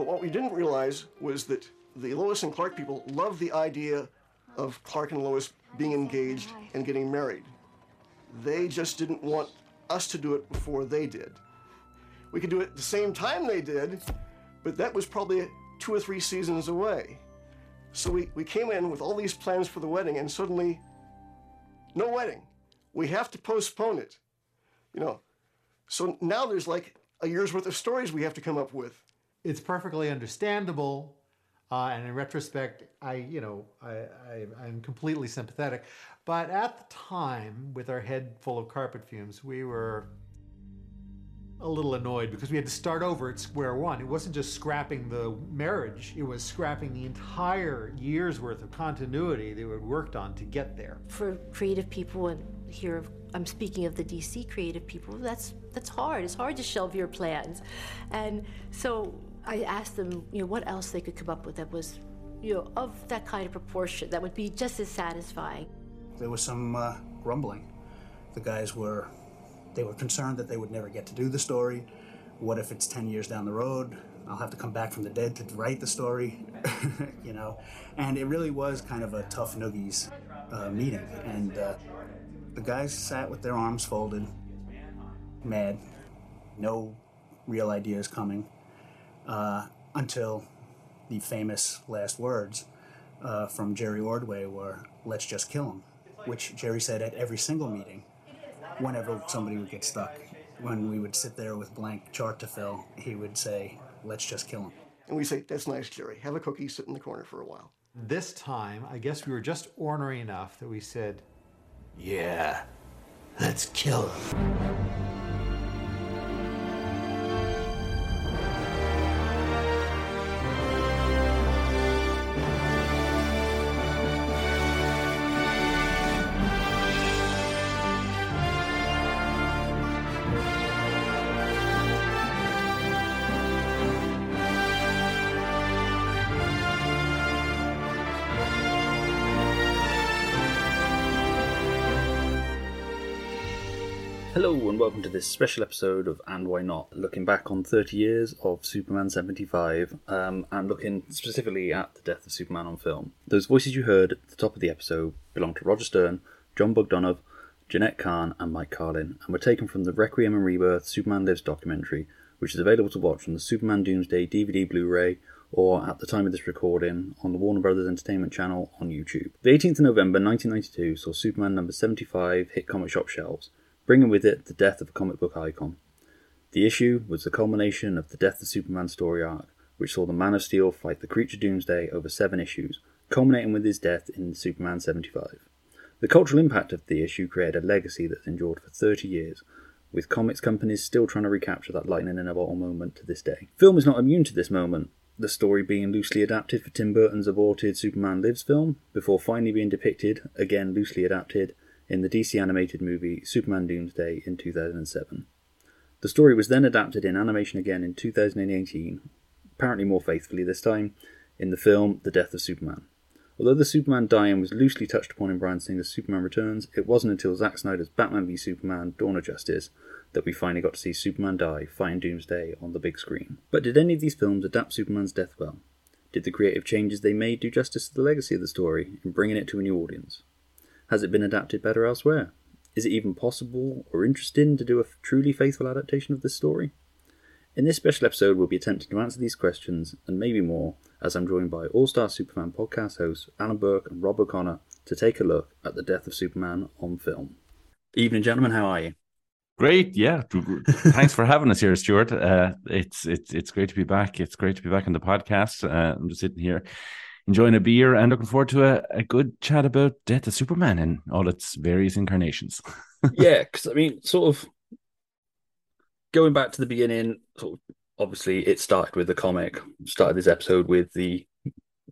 But what we didn't realize was that the Lois and Clark people loved the idea of Clark and Lois being engaged and getting married. They just didn't want us to do it before they did. We could do it at the same time they did, but that was probably two or three seasons away. So we, we came in with all these plans for the wedding, and suddenly, no wedding. We have to postpone it. You know, so now there's like a year's worth of stories we have to come up with. It's perfectly understandable. Uh, and in retrospect, I, you know, I, I, I'm completely sympathetic. But at the time, with our head full of carpet fumes, we were a little annoyed because we had to start over at square one. It wasn't just scrapping the marriage, it was scrapping the entire year's worth of continuity that we had worked on to get there. For creative people, and here I'm speaking of the DC creative people, that's that's hard. It's hard to shelve your plans. And so I asked them, you know, what else they could come up with that was, you know, of that kind of proportion that would be just as satisfying. There was some uh, grumbling. The guys were they were concerned that they would never get to do the story. What if it's 10 years down the road? I'll have to come back from the dead to write the story, you know? And it really was kind of a tough noogies uh, meeting. And uh, the guys sat with their arms folded, mad, no real ideas coming, uh, until the famous last words uh, from Jerry Ordway were, let's just kill him, which Jerry said at every single meeting whenever somebody would get stuck. When we would sit there with blank chart to fill, he would say, let's just kill him. And we say, that's nice, Jerry. Have a cookie, sit in the corner for a while. This time, I guess we were just ornery enough that we said, yeah, let's kill him. Hello and welcome to this special episode of And Why Not, looking back on 30 years of Superman 75 um, and looking specifically at the death of Superman on film. Those voices you heard at the top of the episode belong to Roger Stern, Jon Bogdanove, Jenette Kahn, and Mike Carlin, and were taken from the Requiem and Rebirth Superman Lives documentary, which is available to watch on the Superman Doomsday DVD Blu ray or at the time of this recording on the Warner Brothers Entertainment channel on YouTube. The 18th of November 1992 saw Superman number 75 hit comic shop shelves bringing with it the death of a comic book icon. The issue was the culmination of the Death of Superman story arc, which saw the Man of Steel fight the creature Doomsday over seven issues, culminating with his death in Superman 75. The cultural impact of the issue created a legacy that's endured for 30 years, with comics companies still trying to recapture that lightning in a bottle moment to this day. Film is not immune to this moment, the story being loosely adapted for Tim Burton's aborted Superman Lives film, before finally being depicted, again loosely adapted, in the DC animated movie Superman Doomsday in 2007. The story was then adapted in animation again in 2018, apparently more faithfully this time, in the film The Death of Superman. Although the Superman dying was loosely touched upon in Bryan Singer's Superman Returns, it wasn't until Zack Snyder's Batman v Superman Dawn of Justice that we finally got to see Superman die fighting Doomsday on the big screen. But did any of these films adapt Superman's death well? Did the creative changes they made do justice to the legacy of the story in bringing it to a new audience? Has it been adapted better elsewhere? Is it even possible or interesting to do a truly faithful adaptation of this story? In this special episode, we'll be attempting to answer these questions and maybe more as I'm joined by All Star Superman podcast hosts Alan Burke and Rob O'Connor to take a look at the death of Superman on film. Evening, gentlemen. How are you? Great, yeah. Thanks for having us here, Stuart. Uh, it's it's it's great to be back. It's great to be back on the podcast. Uh, I'm just sitting here enjoying a beer and looking forward to a, a good chat about Death of Superman and all its various incarnations. yeah, because I mean, sort of going back to the beginning, sort of, obviously it started with the comic, started this episode with the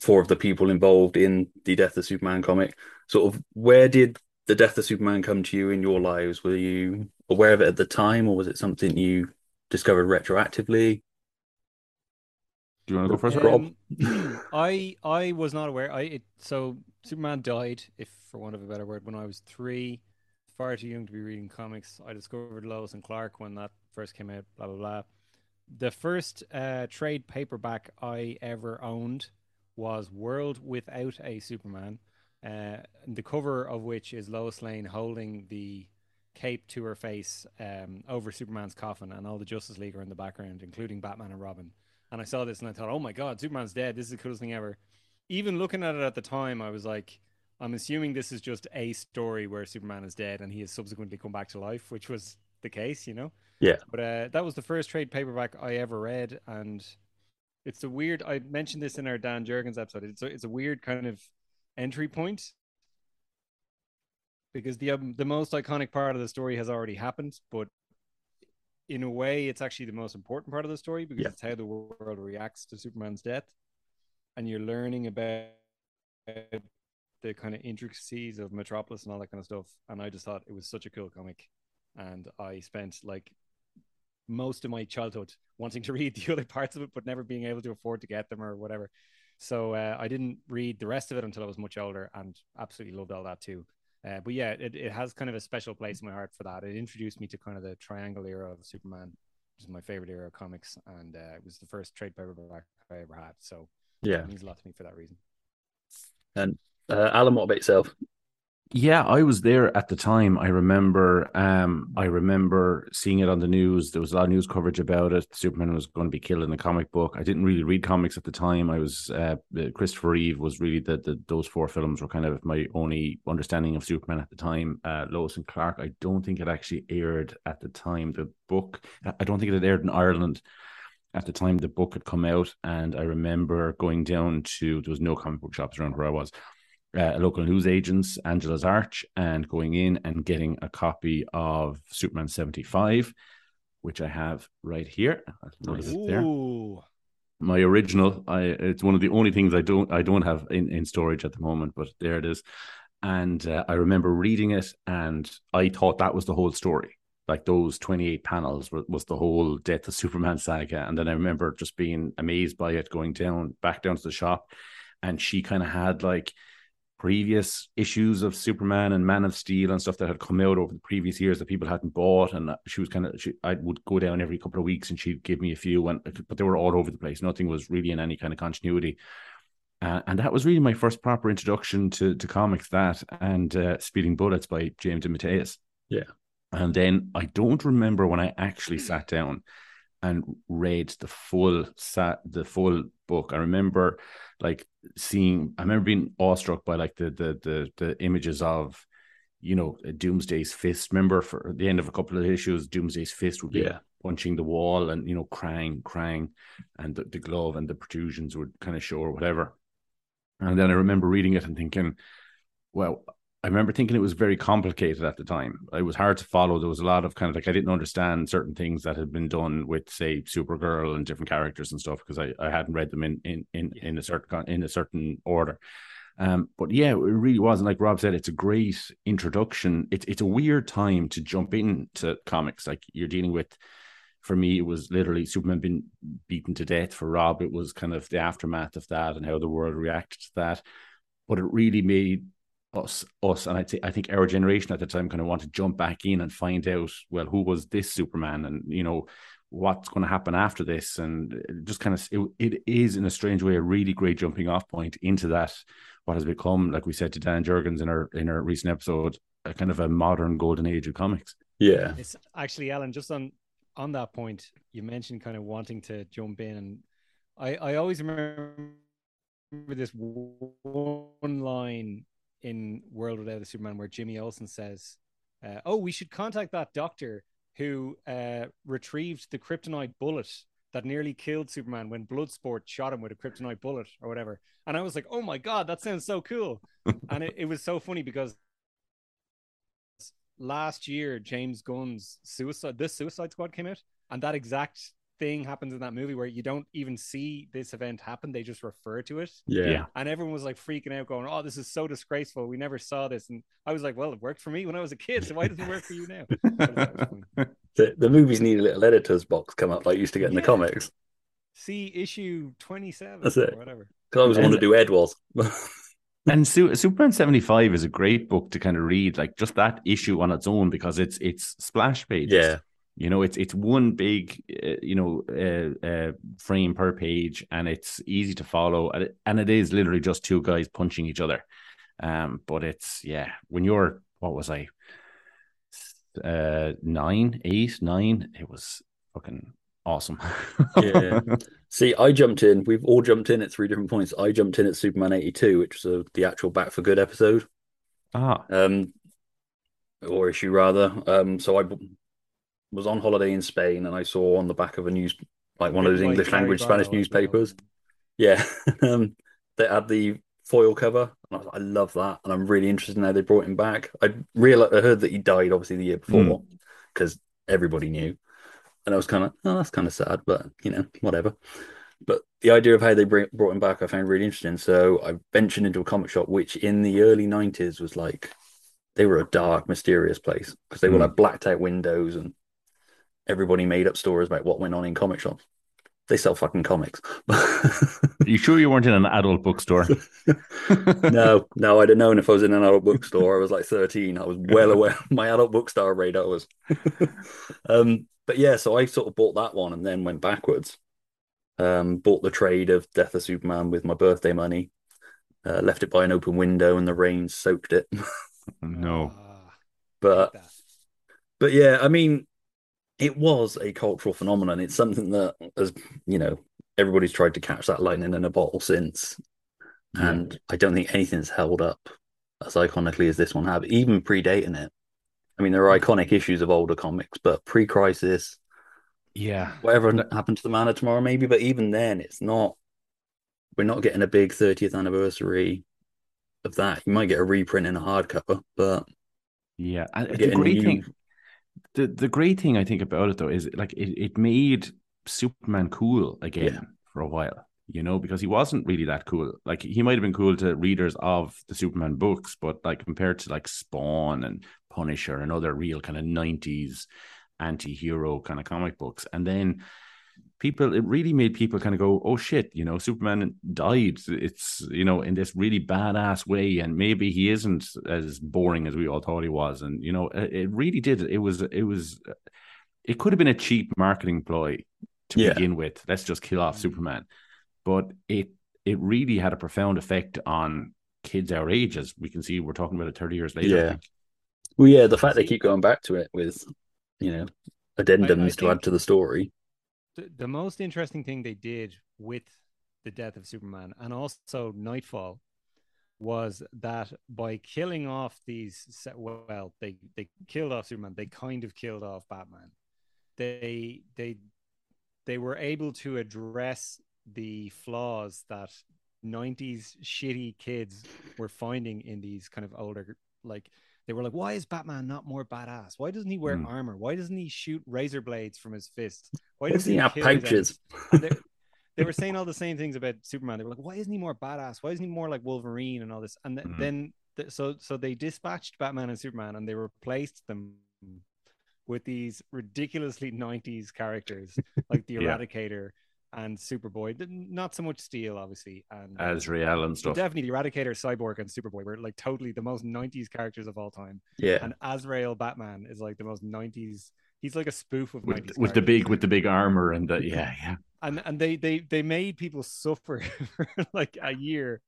four of the people involved in the Death of Superman comic. Sort of where did the Death of Superman come to you in your lives? Were you aware of it at the time or was it something you discovered retroactively? Do you want to go first, Rob? Um, I I was not aware. I it, so Superman died, if for want of a better word, when I was three. Far too young to be reading comics. I discovered Lois and Clark when that first came out. Blah blah blah. the first uh, trade paperback I ever owned was World Without a Superman, uh, the cover of which is Lois Lane holding the cape to her face um, over Superman's coffin, and all the Justice League are in the background, including Batman and Robin. And I saw this and I thought, oh my god, Superman's dead. This is the coolest thing ever. Even looking at it at the time, I was like, I'm assuming this is just a story where Superman is dead and he has subsequently come back to life, which was the case, you know. Yeah. But uh, that was the first trade paperback I ever read, and it's a weird. I mentioned this in our Dan Jurgens episode. It's a, it's a weird kind of entry point because the um, the most iconic part of the story has already happened, but in a way, it's actually the most important part of the story because Yeah. it's how the world reacts to Superman's death, and you're learning about the kind of intricacies of Metropolis and all that kind of stuff. And I just thought it was such a cool comic, and I spent like most of my childhood wanting to read the other parts of it, but never being able to afford to get them or whatever. So uh, I didn't read the rest of it until I was much older, and absolutely loved all that too. Uh, but yeah, it, it has kind of a special place in my heart for that. It introduced me to kind of the triangle era of Superman, which is my favorite era of comics, and uh, it was the first trade paperback I ever had. So Yeah. it means a lot to me for that reason. And uh, Alan, what about yourself? Yeah, I was there at the time. I remember um I remember seeing it on the news. There was a lot of news coverage about it. Superman was going to be killed in the comic book. I didn't really read comics at the time. I was uh Christopher Reeve was really the, the those four films were kind of my only understanding of Superman at the time. Uh Lois and Clark, I don't think it actually aired at the time. The book I don't think it had aired in Ireland at the time the book had come out and I remember going down to there was no comic book shops around where I was uh, a local newsagents, Angela's Arch, and going in and getting a copy of Superman 75, which I have right here. I'll notice it there. My original. I it's one of the only things I don't I don't have in, in storage at the moment, but there it is. And uh, I remember reading it, and I thought that was the whole story. Like those 28 panels was, was the whole Death of Superman saga. And then I remember just being amazed by it, going down back down to the shop, and she kind of had like previous issues of Superman and Man of Steel and stuff that had come out over the previous years that people hadn't bought. And she was kind of, she, I would go down every couple of weeks and she'd give me a few, and but they were all over the place. Nothing was really in any kind of continuity. Uh, and that was really my first proper introduction to to comics. That and uh, Speeding Bullets by James DeMatteis. Yeah. And then I don't remember when I actually sat down and read the full sat the full book. I remember like seeing I remember being awestruck by like the the the the images of you know Doomsday's fist. Remember for the end of a couple of issues, Doomsday's fist would be Yeah. punching the wall and you know crying, crying, and the, the glove and the protrusions would kind of show or whatever. And then I remember reading it and thinking, well, I remember thinking it was very complicated at the time. It was hard to follow. There was a lot of kind of like I didn't understand certain things that had been done with, say, Supergirl and different characters and stuff because I, I hadn't read them in in in, in a certain in a certain order. Um, but yeah, it really was. And like Rob said, it's a great introduction. It's it's a weird time to jump into comics. Like you're dealing with for me, it was literally Superman being beaten to death. For Rob, it was kind of the aftermath of that and how the world reacted to that. But it really made us, us, and I'd say I think our generation at the time kind of want to jump back in and find out, well, who was this Superman, and you know what's going to happen after this, and uh, just kind of it, it is in a strange way a really great jumping off point into that what has become, like we said to Dan Jurgens in our in our recent episode, a kind of a modern golden age of comics. Yeah. It's actually Alan. Just on on that point, you mentioned kind of wanting to jump in, and I I always remember this one line in World Without a Superman where Jimmy Olsen says, uh, "Oh, we should contact that doctor who uh, retrieved the kryptonite bullet." That nearly killed Superman when Bloodsport shot him with a kryptonite bullet or whatever. And I was like, oh my God, that sounds so cool. and it, it was so funny because last year James Gunn's Suicide this Suicide Squad came out, and that exact thing happens in that movie where you don't even see this event happen; they just refer to it. Yeah. Yeah. And everyone was like freaking out, going, "Oh, this is so disgraceful. We never saw this." And I was like, "Well, it worked for me when I was a kid, so why doesn't it work for you now?" But that was funny. The, the movies need a little editor's box come up like used to get in the comics. See issue twenty-seven That's it. or whatever. Because I always wanted to do Ed was. And Su- Superman 75 is a great book to kind of read, like just that issue on its own because it's it's splash pages. yeah. You know, it's it's one big, uh, you know, uh, uh, frame per page, and it's easy to follow, and it, and it is literally just two guys punching each other. Um, but it's yeah, when you're what was I, uh, nine, eight, nine, it was fucking awesome. yeah. See, I jumped in. We've all jumped in at three different points. I jumped in at Superman eighty two, which was a, the actual Back for Good episode. Ah, um, or issue rather. Um, so I was on holiday in Spain, and I saw on the back of a news, like one of those English language Spanish newspapers. Yeah, um, they had the foil cover, and I was like, I love that, and I'm really interested in how they brought him back. I realized I heard that he died obviously the year before because everybody knew, and I was kind of, oh, that's kind of sad, but you know, whatever. But the idea of how they bring, brought him back, I found really interesting. So I ventured into a comic shop, which in the early '90s was like they were a dark, mysterious place because they were Mm. like blacked out windows and everybody made up stories about what went on in comic shops. They sell fucking comics. you sure you weren't in an adult bookstore? no, no, I'd have known if I was in an adult bookstore. I was like 13. I was well aware my adult bookstore radar was. um, but yeah, so I sort of bought that one and then went backwards. Um, bought the trade of Death of Superman with my birthday money. Uh, left it by an open window and the rain soaked it. no. Ah, but but yeah, I mean, it was a cultural phenomenon. It's something that, as you know, everybody's tried to catch that lightning in a bottle since, Yeah. and I don't think anything's held up as iconically as this one have, even predating it. I mean, there are iconic issues of older comics, but pre-crisis, Yeah. whatever happened to the Man of Tomorrow, maybe. But even then, it's not. We're not getting a big 30th anniversary of that. You might get a reprint in a hardcover, but Yeah, and the getting great new- thing, the the great thing I think about it though is like it, it made Superman cool again Yeah. for a while, you know, because he wasn't really that cool. Like he might have been cool to readers of the Superman books, but like compared to like Spawn and Punisher and other real kind of nineties anti-hero kind of comic books, and then people it really made people kind of go oh shit you know superman died it's you know in this really badass way and maybe he isn't as boring as we all thought he was and you know it, really did it was it was it could have been a cheap marketing ploy to Yeah. begin with let's just kill off superman but it it really had a profound effect on kids our age as we can see we're talking about it 30 years later Yeah. Well, yeah, the fact they keep going back to it with, you know, addendums to think- add to the story. The, most interesting thing they did with the death of Superman and also Knightfall was that by killing off these well they they killed off Superman they kind of killed off Batman. They they they were able to address the flaws that 90s shitty kids were finding in these kind of older like they were like why is batman not more badass? Why doesn't he wear Hmm. armor? Why doesn't he shoot razor blades from his fists? Why doesn't he have pouches? they, were saying all the same things about superman. They were like why isn't he more badass? Why isn't he more like wolverine and all this? And th- Mhm. then th- so so they dispatched batman and superman and they replaced them with these ridiculously 90s characters like the eradicator and superboy not so much steel obviously and Azrael and stuff definitely the eradicator cyborg and superboy were like totally the most 90s characters of all time Yeah. and azrael batman is like the most 90s he's like a spoof of 90s with, with the big with the big armor and the yeah yeah and and they they they made people suffer for like a year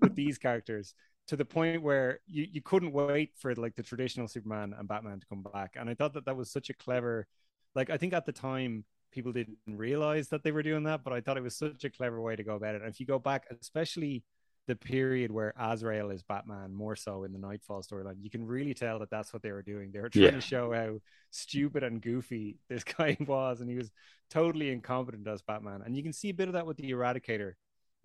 with these characters to the point where you, you couldn't wait for like the traditional Superman and Batman to come back. And I thought that that was such a clever, like I think at the time people didn't realize that they were doing that, but I thought it was such a clever way to go about it. And if you go back, especially the period where Azrael is Batman more so in the Knightfall storyline, you can really tell that that's what they were doing. They were trying Yeah. to show how stupid and goofy this guy was, and he was totally incompetent as Batman. And you can see a bit of that with the Eradicator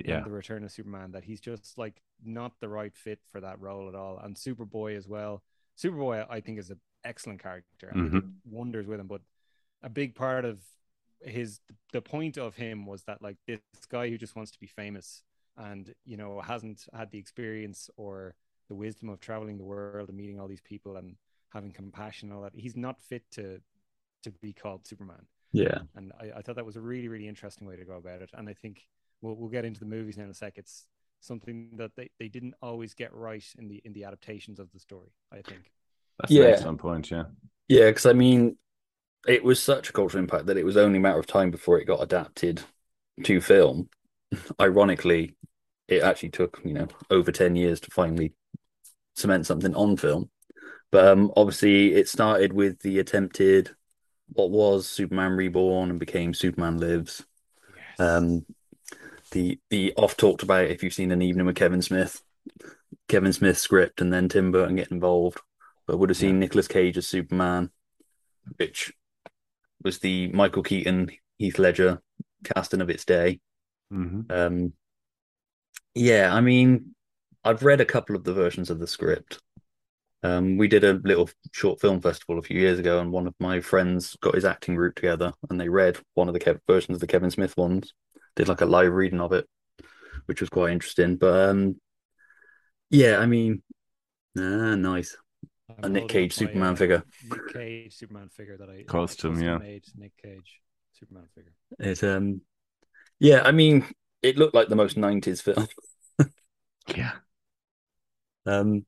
yeah in the Return of Superman, that he's just like not the right fit for that role at all. And Superboy as well. Superboy, I think, is an excellent character did mm-hmm. wonders with him. But a big part of his the point of him was that like this guy who just wants to be famous and you know hasn't had the experience or the wisdom of traveling the world and meeting all these people and having compassion and all that he's not fit to to be called superman. Yeah. and I, I thought that was a really really interesting way to go about it. And i think we'll, we'll get into the movies now in a sec. It's something that they, they didn't always get right in the in the adaptations of the story i think. That's Yeah. an excellent point yeah. Yeah, because I mean, it was such a cultural impact that it was only a matter of time before it got adapted to film. Ironically, it actually took you know over ten years to finally cement something on film. But um, obviously, it started with the attempted what was Superman Reborn and became Superman Lives. Yes. Um, the the off talked about if you've seen an evening with Kevin Smith, Kevin Smith script, and then Tim Burton get involved. But would have seen yeah. Nicolas Cage as Superman, which was the Michael Keaton, Heath Ledger casting of its day. Mm-hmm. Um, yeah, I mean, I've read a couple of the versions of the script. Um, we did a little short film festival a few years ago, and one of my friends got his acting group together, and they read one of the Kev- versions of the Kevin Smith ones. Did like a live reading of it, which was quite interesting. But um, yeah, I mean, ah, nice. I'm a Nick Cage Superman uh, figure. Nick Cage Superman figure that I costume, yeah. Made Nick Cage Superman figure. It um, yeah, I mean, it looked like the most '90s film. yeah. Um,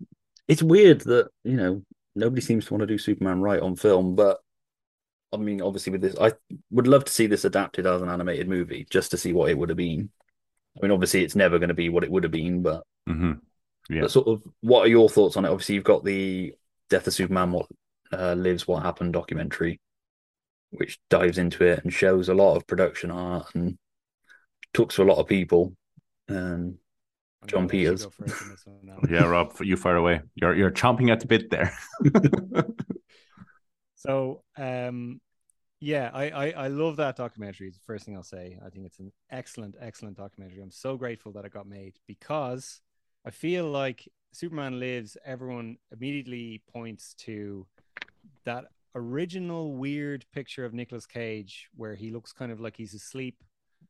it's weird that you know nobody seems to want to do Superman right on film, but I mean, obviously with this, I would love to see this adapted as an animated movie just to see what it would have been. I mean, obviously it's never going to be what it would have been, but mm-hmm. yeah. But sort of, what are your thoughts on it? Obviously, you've got the Death of Superman, what uh, lives, what happened documentary, which dives into it and shows a lot of production art and talks to a lot of people. Um, Jon Peters. yeah, Rob, you far away. You're you're chomping at the bit there. so, um, yeah, I, I I love that documentary. It's the first thing I'll say. I think it's an excellent, excellent documentary. I'm so grateful that it got made because I feel like Superman Lives. Everyone immediately points to that original weird picture of Nicolas Cage where he looks kind of like he's asleep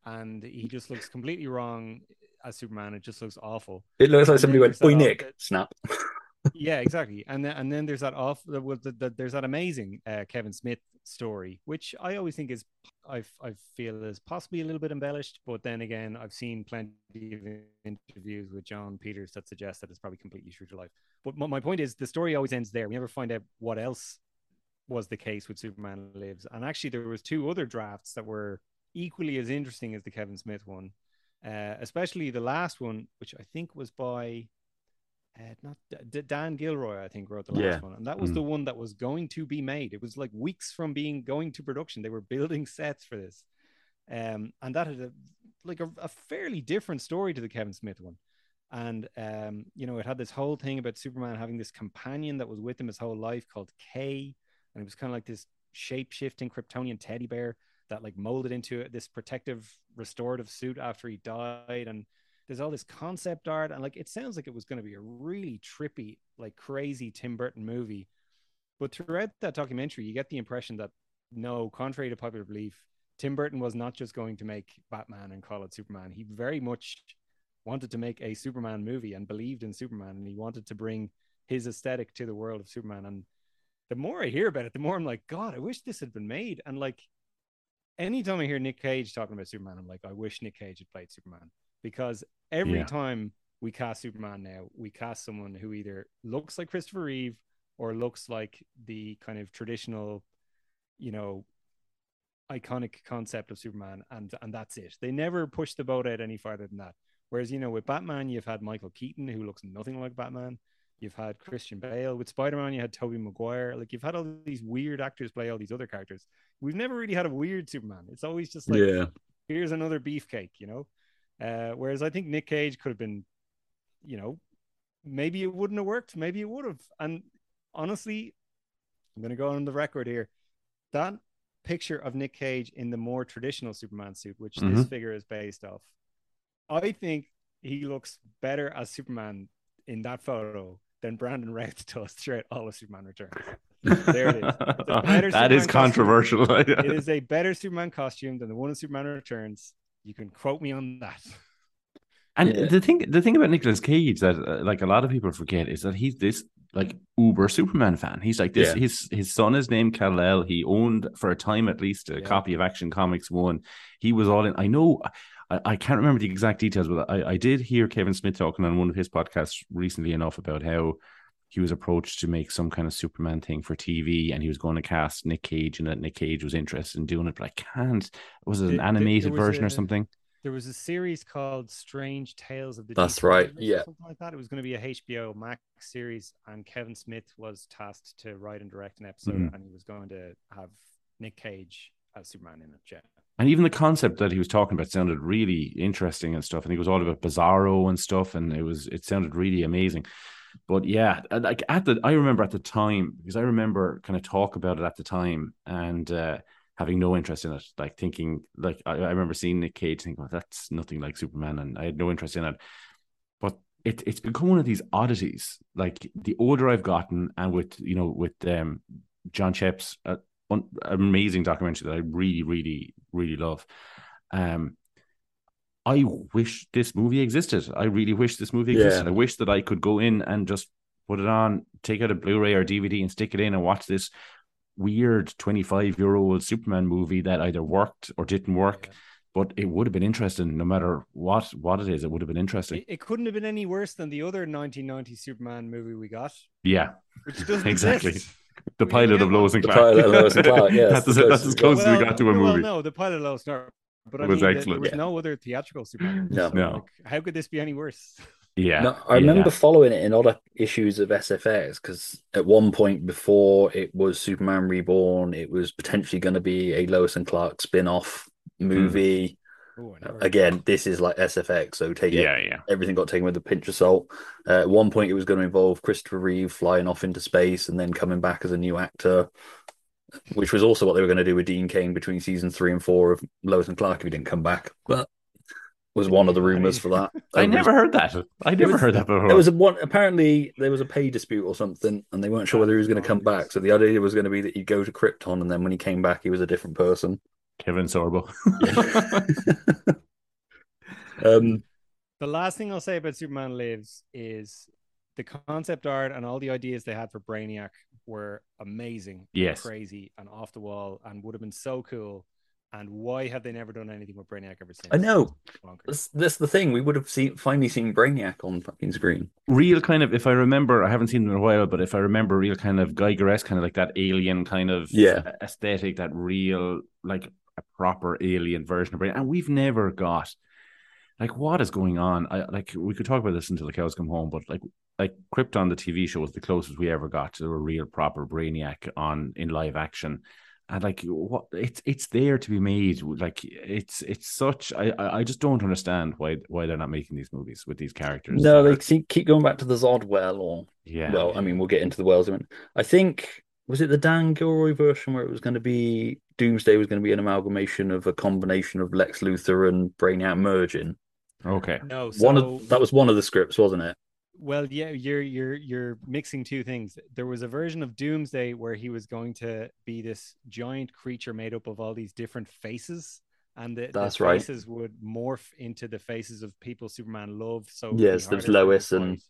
and he just looks completely wrong as Superman. It just looks awful. It looks like and somebody went, "Boy, Nick, snap." yeah, exactly. And then and then there's that off. The, the, the, there's that amazing uh, Kevin Smith story, which I always think is I I feel is possibly a little bit embellished, but then again, I've seen plenty of interviews with Jon Peters that suggest that it's probably completely true to life. But my point is, the story always ends there. We never find out what else was the case with Superman Lives. And actually, there was two other drafts that were equally as interesting as the Kevin Smith one uh, especially the last one, which I think was by uh, not D- Dan Gilroy, I think wrote the last yeah. one, and that was mm. the one that was going to be made. It was like weeks from being going to production. They were building sets for this, um, and that had a, like a, a, fairly different story to the Kevin Smith one. And um, you know, it had this whole thing about Superman having this companion that was with him his whole life called Kay, and it was kind of like this shape shifting Kryptonian teddy bear that like molded into this protective restorative suit after he died and there's all this concept art and like it sounds like it was going to be a really trippy like crazy tim burton movie. But throughout that documentary you get the impression that no contrary to popular belief tim burton was not just going to make batman and call it superman. He very much wanted to make a superman movie and believed in superman and he wanted to bring his aesthetic to the world of superman. And the more i hear about it the more i'm like god i wish this had been made. And like anytime I hear Nick Cage talking about Superman, I'm like, I wish Nick Cage had played Superman because every yeah. time we cast Superman now, we cast someone who either looks like Christopher Reeve or looks like the kind of traditional, you know, iconic concept of Superman, and and that's it. They never push the boat out any farther than that. Whereas you know, with Batman, you've had Michael Keaton, who looks nothing like Batman. You've had Christian Bale with Spider Man. You had Tobey Maguire. Like you've had all these weird actors play all these other characters. We've never really had a weird Superman. It's always just like, yeah. here's another beefcake, you know. Uh, whereas I think Nick Cage could have been, you know, maybe it wouldn't have worked. Maybe it would have. And honestly, I'm gonna go on the record here. That picture of Nick Cage in the more traditional Superman suit, which mm-hmm. this figure is based off, I think he looks better as Superman in that photo than Brandon Routh does throughout all of Superman Returns. There it is. that Superman is controversial. it is a better Superman costume than the one in Superman Returns. You can quote me on that. And yeah. the thing, the thing about Nicolas Cage that uh, like a lot of people forget is that he's this like uber Superman fan. He's like this. Yeah. His his son is named Kal El. He owned for a time at least a yeah. copy of Action Comics one. He was all in. I know. I, I can't remember the exact details, but I, I did hear Kevin Smith talking on one of his podcasts recently enough about how he was approached to make some kind of Superman thing for TV, and he was going to cast Nick Cage, and that Nick Cage was interested in doing it, but I can't. Was it an There- there- animated there was version or something? There was a series called Strange Tales of the That's DC right, Universe yeah. something like that. It was going to be a HBO Max series, and Kevin Smith was tasked to write and direct an episode, Mhm. and he was going to have Nick Cage as Superman in it. Yeah. And even the concept that he was talking about sounded really interesting and stuff. I think it was all about Bizarro and stuff, and it was it sounded really amazing. But yeah, uh, like at the I remember at the time because I remember kind of talk about it at the time and uh, having no interest in it, like thinking like I, I remember seeing Nick Cage thinking, that's nothing like Superman, and I had no interest in it. But it it's become one of these oddities. Like the older I've gotten, and with you know with um Jon Schnepp's uh, un- amazing documentary that I really really really love. Um, I wish this movie existed. I really wish this movie existed. Yeah. I wish that I could go in and just put it on, take out a Blu-ray or DVD and stick it in and watch this weird 25 year old Superman movie that either worked or didn't work. But it would have been interesting no matter what what it is. It would have been interesting. It, it couldn't have been any worse than the other 1990 Superman movie we got, yeah, which doesn't exactly. exist. The We pilot didn't of get Lois one. and The Clark. pilot of Lois and Clark, yes, that's, as, that's as closest close as we got to a well, movie. no, the pilot of Lois and Clark, but I It was mean, excellent. there was Yeah. no other theatrical Superman. No. so, No. like, how could this be any worse? Yeah, No, I yeah. remember following it in other issues of SFX because at one point before it was Superman Reborn, it was potentially going to be a Lois and Clark spin off movie. Oh, I never- Again, this is like SFX, so take it. Yeah, yeah. Everything got taken with a pinch of salt. Uh, at one point, it was going to involve Christopher Reeve flying off into space and then coming back as a new actor, which was also what they were going to do with Dean Cain between season three and four of Lois and Clark, if he didn't come back. But was one of the rumors for that. I It was- never heard that. I never was- heard that before. There was a one. Apparently, there was a pay dispute or something, and they weren't sure whether he was going to come back. So the idea was going to be that he'd go to Krypton, and then when he came back, he was a different person. Kevin Sorbo. Um, The last thing I'll say about Superman Lives is the concept art and all the ideas they had for Brainiac were amazing, Yes. crazy, and off the wall, and would have been so cool. And why have they never done anything with Brainiac ever since? I know. That's, that's the thing. We would have seen finally seen Brainiac on fucking screen. real kind of if I remember, I haven't seen them in a while, but if I remember real kind of Giger-esque, kind of like that alien kind of Yeah. aesthetic, that real like a proper alien version of Brain. And we've never got like what is going on? I like we could talk about this until the cows come home, but like like Krypton, the TV show was the closest we ever got to a real proper brainiac on in live action. And like what it's it's there to be made. Like it's it's such I I I just don't understand why why they're not making these movies with these characters. No, they see, keep going back to the Zod well, or yeah. well, I mean, we'll get into the wells. minute. I think was it the Dan Gilroy version where it was going to be Doomsday was going to be an amalgamation of a combination of Lex Luthor and Brainiac merging. Okay. No, so one of that was one of the scripts, wasn't it? Well, yeah, you're you're you're mixing two things. There was a version of Doomsday where he was going to be this giant creature made up of all these different faces, and the, the That's right. faces would morph into the faces of people Superman loved. So Yes, be there was harder for him to Lois and-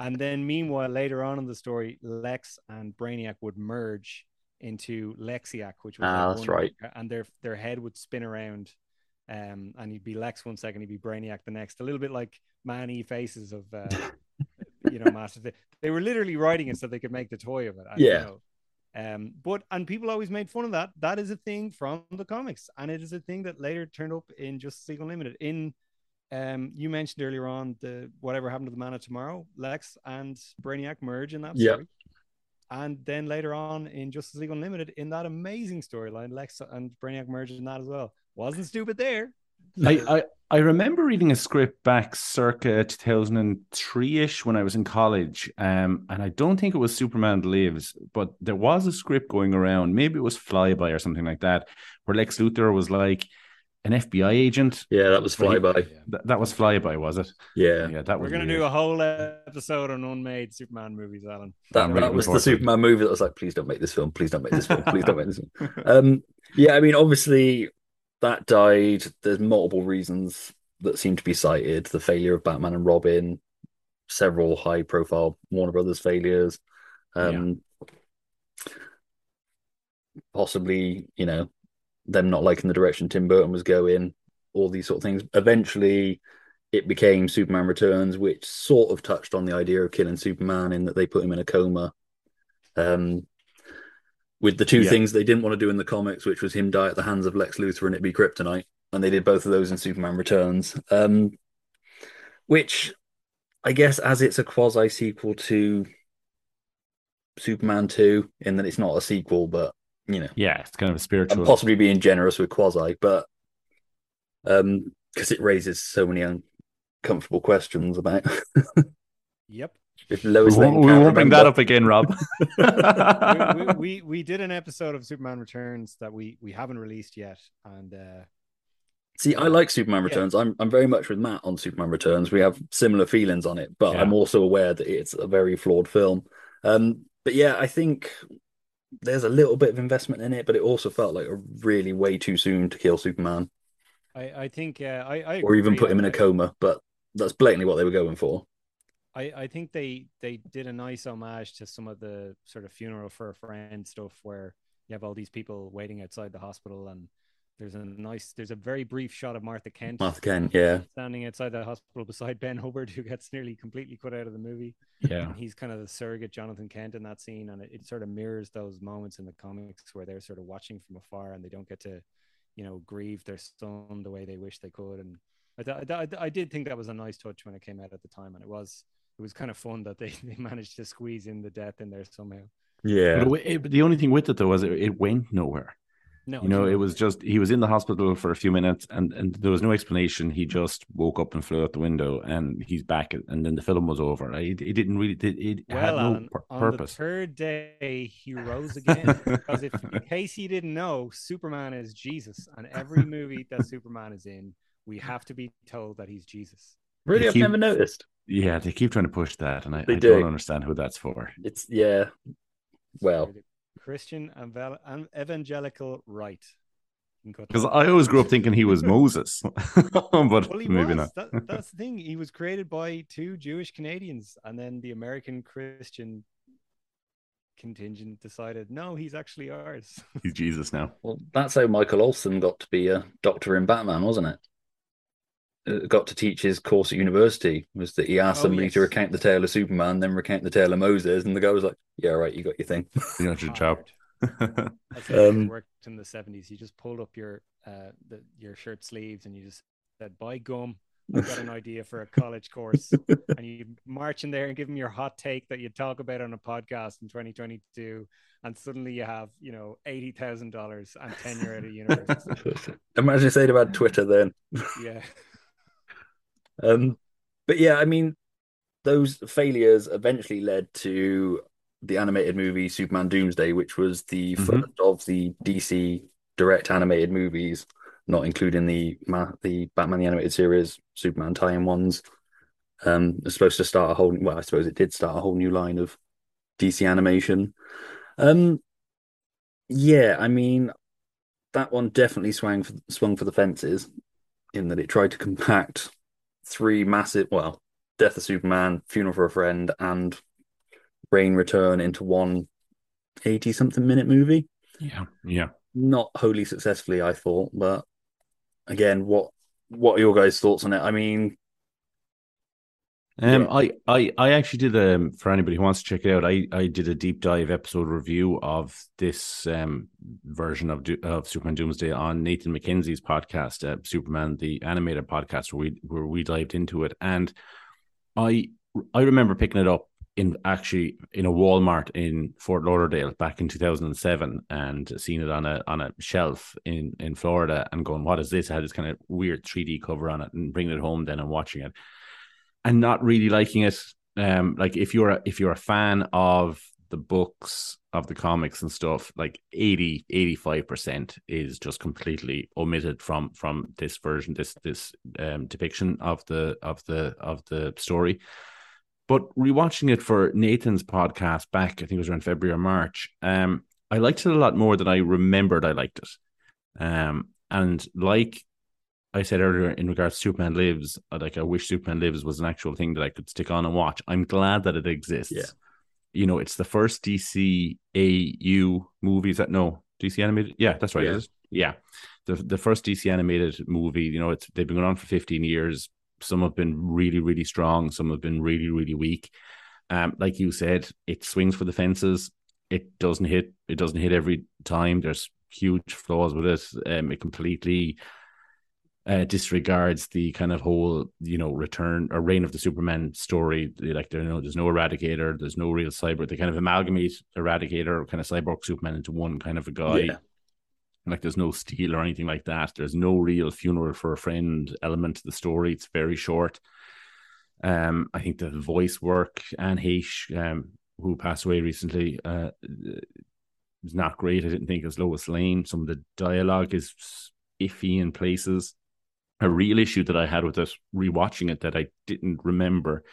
and then meanwhile later on in the story, Lex and Brainiac would merge into Lexiac, which was Ah, that's right. and their their head would spin around. Um, and he'd be Lex one second, he'd be Brainiac the next. A little bit like man-y faces of, uh, you know, Masters. They, they were literally writing it so they could make the toy of it. you Yeah. know, um, but and people always made fun of that. That is a thing from the comics, and it is a thing that later turned up in Justice League Unlimited. In um, you mentioned earlier on the whatever happened to the Man of Tomorrow, Lex and Brainiac merge in that Yeah. story. And then later on in Justice League Unlimited, in that amazing storyline, Lex and Brainiac merge in that as well. Wasn't stupid there. I, I I remember reading a script back circa 2003 ish when I was in college. Um, and I don't think it was Superman Lives, but there was a script going around. Maybe it was Flyby or something like that, where Lex Luthor was like an FBI agent. Yeah, that was Flyby. Th- that was Flyby, was it? Yeah, Yeah, that We're was. gonna do a whole episode on unmade Superman movies, Alan. that, I'm that was the forward to it. Superman movie that was like, please don't make this film, please don't make this film, please don't make this film. Um, yeah, I mean, obviously that died. There's multiple reasons that seem to be cited: the failure of Batman and Robin, several high-profile Warner Brothers failures, um, possibly, you know, them not liking the direction Tim Burton was going, all these sort of things. Eventually, it became Superman Returns, which sort of touched on the idea of killing Superman in that they put him in a coma. Um, with the two Yeah. things they didn't want to do in the comics, which was him die at the hands of Lex Luthor and it be kryptonite, and they did both of those in Superman Returns. Um, which I guess as it's a quasi sequel to Superman 2, in that it's not a sequel, but you know, Yeah, it's kind of a I'm spiritual. possibly being generous with quasi, but um, because it raises so many uncomfortable questions about Yep. If we Lois Lane won't, we won't bring that up again, Rob. we, we, we we did an episode of Superman Returns that we we haven't released yet, and uh, See, I like Superman Yeah. Returns. I'm I'm very much with Matt on Superman Returns. We have similar feelings on it, but Yeah. I'm also aware that it's a very flawed film. Um, but yeah, I think there's a little bit of investment in it, but it also felt like a really way too soon to kill Superman I I think uh, I I or even put him in a coma. But that's blatantly what they were going for. I, I think they they did a nice homage to some of the sort of funeral for a friend stuff where you have all these people waiting outside the hospital and there's a nice there's a very brief shot of Martha Kent Martha Kent, yeah, standing outside the hospital beside Ben Hubbard who gets nearly completely cut out of the movie. yeah. And he's kind of the surrogate Jonathan Kent in that scene and it, it sort of mirrors those moments in the comics where they're sort of watching from afar and they don't get to you know grieve their son the way they wish they could and I, th- I, th- I did think that was a nice touch when it came out at the time and it was it was kind of fun that they, they managed to squeeze in the death in there somehow. yeah. But it, it- the only thing with it though was it, it went nowhere. No, You know, it was just he was in the hospital for a few minutes, and and there was no explanation. He just woke up and flew out the window, and he's back, and then the film was over. It, it didn't really. It, it had well, no Alan, pur- on purpose. the third day he rose again because if in case you didn't know, Superman is Jesus, and every movie that Superman is in, we have to be told that he's Jesus. Really, I've never noticed. Yeah, they keep trying to push that, and I, I do. don't understand who that's for. It's yeah. Well, Christian and evangelical right. You can cut Because. I always grew up thinking he was Moses, but Well, maybe was. not. That, that's the thing. He was created by two Jewish Canadians, and then the American Christian contingent decided, no, he's actually ours. He's Jesus now. well, that's how Michael Olsen got to be a doctor in Batman, wasn't it? Uh, got to teach his course at university was that he asked Oh, somebody to recount the tale of Superman, then recount the tale of Moses, and the guy was like, "Yeah, right, you got your thing." You got your job. That's how it Um, worked in the seventies. You just pulled up your uh the, your shirt sleeves and you just said, "Buy gum." I've got an idea for a college course, and you march in there and give them your hot take that you talk about on a podcast in 2022, and suddenly you have you know eighty thousand dollars and tenure at a university. Imagine if they'd have had Twitter then. yeah, Um, but yeah, I mean, those failures eventually led to the animated movie Superman Doomsday, which was the Mhm. first of the DC direct animated movies, not including the Ma- the Batman the animated series Superman tie-in ones. Um, it's supposed to start a whole. Well, I suppose it did start a whole new line of DC animation. Um, yeah, I mean, that one definitely swung for, swung for the fences in that it tried to compact three massive, well, Death of Superman, Funeral for a Friend, and Reign Return into one 80 something minute movie. Yeah, yeah. Not wholly successfully, I thought, but again, what what are your guys' thoughts on it? I mean, Um, Yeah. I, I, I actually did um for anybody who wants to check it out. I, I did a deep dive episode review of this um version of Do- of Superman Doomsday on Nathan McKenzie's podcast, uh, Superman the animated podcast, where we where we dived into it, and I I remember picking it up in actually in a Walmart in Fort Lauderdale back in 2007 and seeing it on a on a shelf in in Florida and going, what is this? It had this kind of weird 3D cover on it, and bringing it home then and watching it and not really liking it. Um, like if you're a, if you're a fan of the books of the comics and stuff, like 80, 85 percent is just completely omitted from from this version, this this um, depiction of the of the of the story. But rewatching it for Nathan's podcast back, I think it was around February or March. Um, I liked it a lot more than I remembered. I liked it. Um, and like I said earlier in regards to Superman Lives, uh, like I wish Superman Lives was an actual thing that I could stick on and watch. I'm glad that it exists. Yeah. You know, it's the first DC AU movie. Is that no DC animated. Yeah, that's right. Yeah. Yeah. The the first DC animated movie, you know, it's they've been going on for 15 years. Some have been really, really strong. Some have been really, really weak. Um, like you said, it swings for the fences. It doesn't hit. It doesn't hit every time. There's huge flaws with it. Um, it completely uh, disregards the kind of whole, you know, return or reign of the Superman story. Like there, you know, there's no Eradicator, there's no real cyber. They kind of amalgamate Eradicator, kind of cyborg Superman, into one kind of a guy. Yeah. Like there's no steel or anything like that. There's no real funeral for a friend element to the story. It's very short. Um, I think the voice work and Heche, um, who passed away recently, uh, was not great. I didn't think as Lois Lane. Some of the dialogue is iffy in places. A real issue that I had with it, rewatching it, that I didn't remember.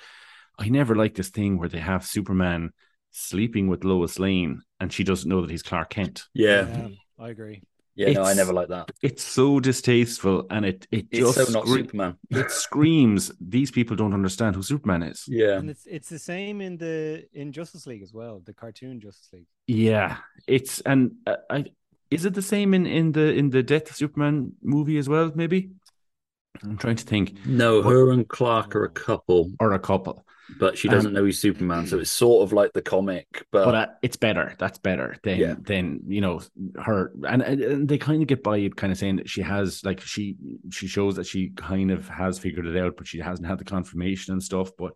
I never liked this thing where they have Superman sleeping with Lois Lane and she doesn't know that he's Clark Kent. Yeah. Yeah, I agree. Yeah, no, I never like that. It's so distasteful and it it It's just so not scre- Superman. it screams these people don't understand who Superman is. Yeah. And it's it's the same in the in Justice League as well, the cartoon Justice League. Yeah, it's and uh, I is it the same in in the in the Death of Superman movie as well? Maybe I'm trying to think, No, What- her and Clark are a couple, or a couple, but she doesn't Um, know he's Superman, so it's sort of like the comic, but, but uh, it's better. That's better than Yeah. than you know her, and, and they kind of get by it, kind of saying that she has like she she shows that she kind of has figured it out, but she hasn't had the confirmation and stuff. But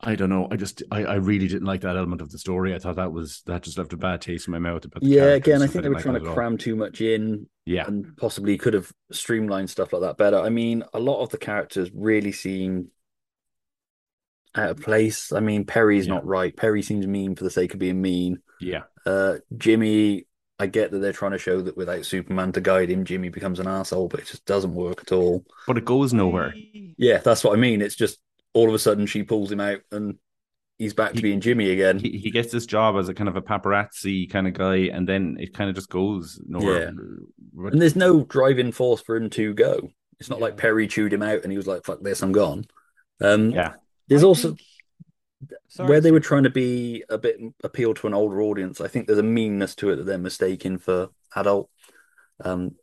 I don't know. I just I, I really didn't like that element of the story. I thought that was that just left a bad taste in my mouth about. The yeah, again, I stuff. think they didn't were like trying to cram too much in Yeah, and possibly could have streamlined stuff like that better. I mean, a lot of the characters really seem out of place. I mean, Perry's Yeah. not right. Perry seems mean for the sake of being mean. yeah. Uh, Jimmy, I get that they're trying to show that without Superman to guide him, Jimmy becomes an asshole, but it just doesn't work at all. But it goes nowhere. Yeah, that's what I mean. It's just all of a sudden she pulls him out and he's back to He- being Jimmy again. he, he gets this job as a kind of a paparazzi kind of guy, and then it kind of just goes nowhere. But- And there's no driving force for him to go. It's not like Perry chewed him out and he was like, fuck this, I'm gone. Um, yeah, There's I also think- Sorry, where they were trying to be a bit appeal to an older audience. I think there's a meanness to it that they're mistaken for adult. Um,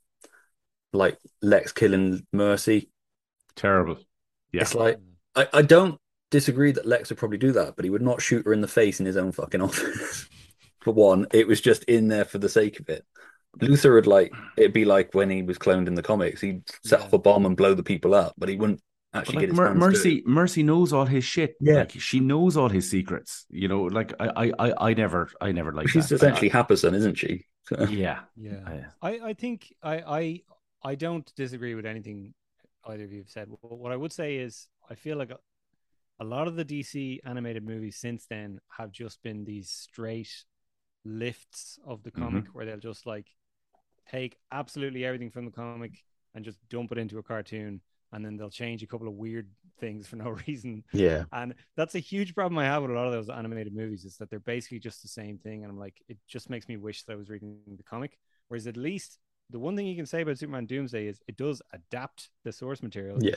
like Lex killing Mercy. terrible. Yeah, It's like I, I don't disagree that Lex would probably do that, but he would not shoot her in the face in his own fucking office. for one, it was just in there for the sake of it. Luther would like it'd be like when he was cloned in the comics. He'd set Yeah. off a bomb and blow the people up, but he wouldn't actually like get his Mer- hands Mercy, dirty. Mercy knows all his shit. Yeah. like she knows all his secrets. You know, like I, I, I, I never, I never like. She's that. essentially Happerson, isn't she? I- yeah, Yeah. I- I, I think I, I I don't disagree with anything either of you have said. Wh- What I would say is I feel like a, lot of the DC animated movies since then have just been these straight lifts of the mm-hmm. comic where they'll just like take absolutely everything from the comic and just dump it into a cartoon and then they'll change a couple of weird things for no reason Yeah. and that's a huge problem I have with a lot of those animated movies is that they're basically just the same thing. And I'm like, it just makes me wish that I was reading the comic. Whereas at least the one thing you can say about Superman Doomsday is it does adapt the source material. Yeah.